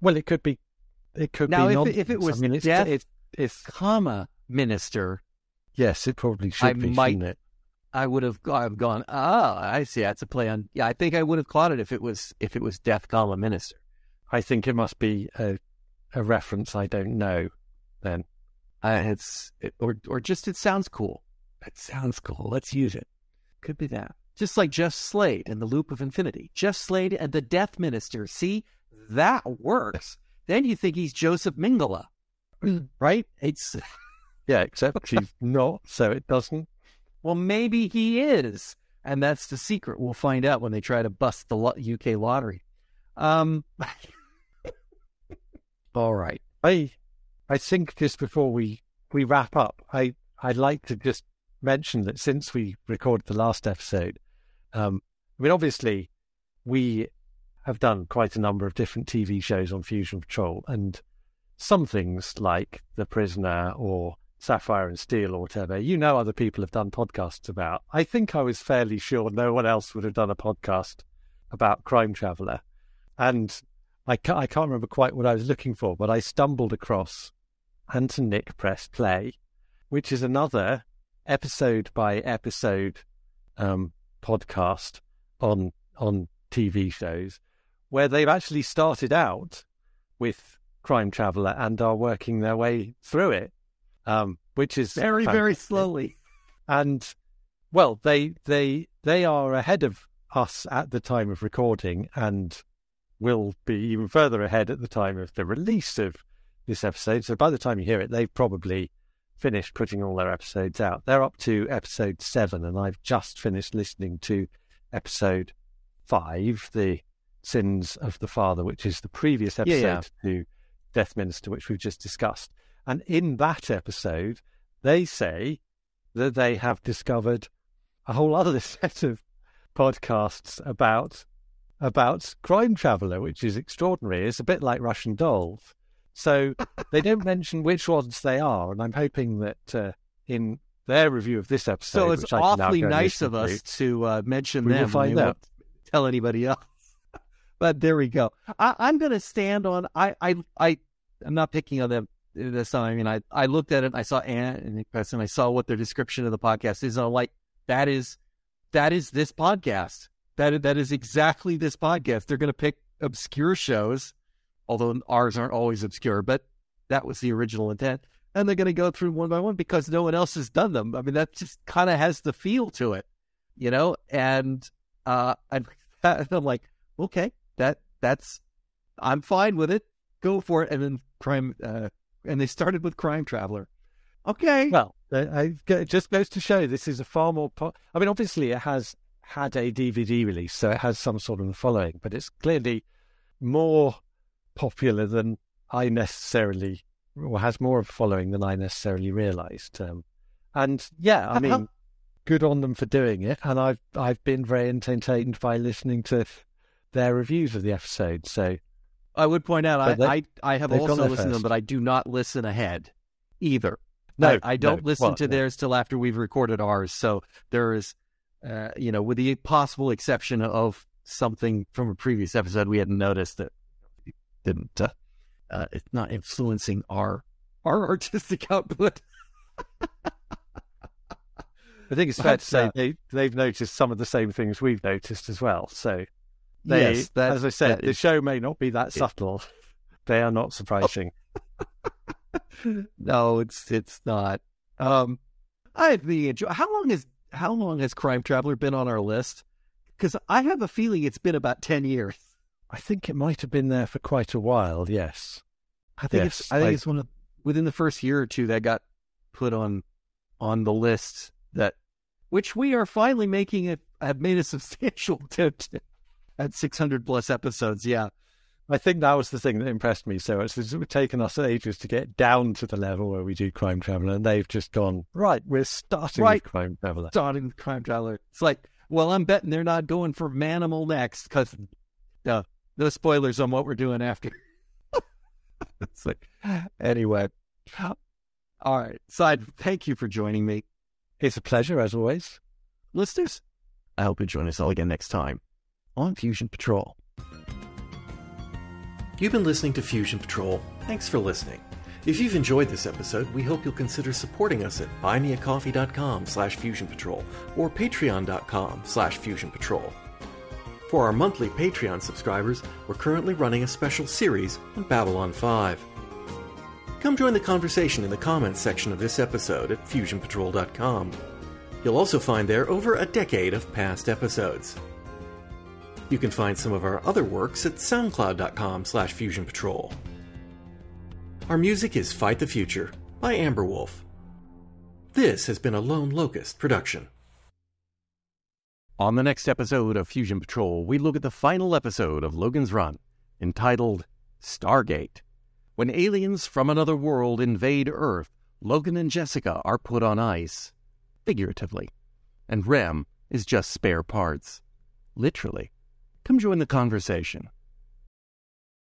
Well, it could be. It could Now, be. if it- if it was I mean, it's, death- it's, it's Comma Minister, yes, it probably should I be. might- it? I would have, I've gone. Oh, I see. That's a play on. Yeah, I think I would have caught it if it was, if it was Death, comma Minister. I think it must be a a reference I don't know. Then Uh, it's, it, or, or just it sounds cool. It sounds cool. Let's use it. Could be that. Just like Jeff Slade in The Loop of Infinity. Jeff Slade and the Death Minister. See, that works. Then you think he's Josef Mengele, right? It's yeah, except she's not, so it doesn't. well, maybe he is, and that's the secret. We'll find out when they try to bust the UK lottery. Um, all right. I I think just before we we wrap up, I I'd like to just mention that since we recorded the last episode, um, I mean obviously we have done quite a number of different TV shows on Fusion Patrol, and some things like The Prisoner or Sapphire and Steel or whatever, you know, other people have done podcasts about. I think I was fairly sure no one else would have done a podcast about Crime Traveller, and I can't, I can't remember quite what I was looking for, but I stumbled across Anton Nick Press Play, which is another episode by episode um, podcast on on TV shows where they've actually started out with Crime Traveller and are working their way through it, um, which is Very, very slowly. And well, they they they are ahead of us at the time of recording, and will be even further ahead at the time of the release of this episode. So by the time you hear it, they've probably finished putting all their episodes out. They're up to episode seven, and I've just finished listening to episode five, the sins of the father, which is the previous episode yeah. to Death Minister, which we've just discussed. And in that episode, they say that they have discovered a whole other set of podcasts about about Crime Traveller, which is extraordinary. It's a bit like Russian dolls. So they don't mention which ones they are, and I'm hoping that uh, in their review of this episode, So it's which I can now awfully nice of us to, uh, mention We them. find out. Tell anybody else. but there we go. I, I'm going to stand on. I, I, I, I'm not picking on them this time. I mean, I, I looked at it. I saw Ant and Nick Preston. I saw what their description of the podcast is. And I'm like, that is, that is this podcast. That that is exactly this podcast. They're going to pick obscure shows, although ours aren't always obscure. But that was the original intent. And they're going to go through one by one because no one else has done them. I mean, that just kind of has the feel to it, you know. And uh, and I'm like, okay, that that's, I'm fine with it. Go for it. And then crime, uh, and they started with Crime Traveller. Okay, Well, I, it just goes to show this is a far more. Po- I mean, obviously, it has had a DVD release, so it has some sort of following, but it's clearly more popular than I necessarily, or has more of a following than I necessarily realised. Um, and yeah, I mean, good on them for doing it, and I've I've been very entertained by listening to their reviews of the episode. So I would point out I, they- I I have also listened to them, but I do not listen ahead either. No, I, I don't no. listen Well, to no. theirs till after we've recorded ours. So there is, uh, you know, with the possible exception of something from a previous episode we hadn't noticed that didn't. Uh, uh, it's not influencing our our artistic output. I think it's fair to say uh, they, they've noticed some of the same things we've noticed as well. So, they, yes, that, as I said, the is- show may not be that it- subtle. They are not surprising. no, it's it's not. Um, be enjoy. How long has how long has Crime Traveller been on our list? Because I have a feeling it's been about ten years. I think it might have been there for quite a while. Yes, I think Yes, it's I think it's one of within the first year or two that got put on on the list that which we are finally making it have made a substantial attempt at 600 plus episodes. Yeah. I think that was the thing that impressed me so much. It's taken us ages to get down to the level where we do Crime Traveller, and they've just gone right. We're starting Right. with Crime Traveller. Starting with Crime Traveller. It's like, well, I'm betting they're not going for Manimal next because no, no spoilers on what we're doing after. it's like, anyway. All right. Side, thank you for joining me. It's a pleasure as always. listeners. I hope you join us all again next time on Fusion Patrol. You've been listening to Fusion Patrol. Thanks for listening. If you've enjoyed this episode, we hope you'll consider supporting us at buymeacoffee.com slash fusionpatrol or patreon.com slash fusionpatrol. For our monthly Patreon subscribers, we're currently running a special series on Babylon 5. Come join the conversation in the comments section of this episode at fusionpatrol.com. You'll also find there over a decade of past episodes. You can find some of our other works at soundcloud.com slash fusionpatrol. Our music is Fight the Future by Amber Wolf. This has been a Lone Locust production. On the next episode of Fusion Patrol, we look at the final episode of Logan's Run, entitled Stargate. When aliens from another world invade Earth, Logan and Jessica are put on ice, figuratively, and Rem is just spare parts, literally. Come join the conversation.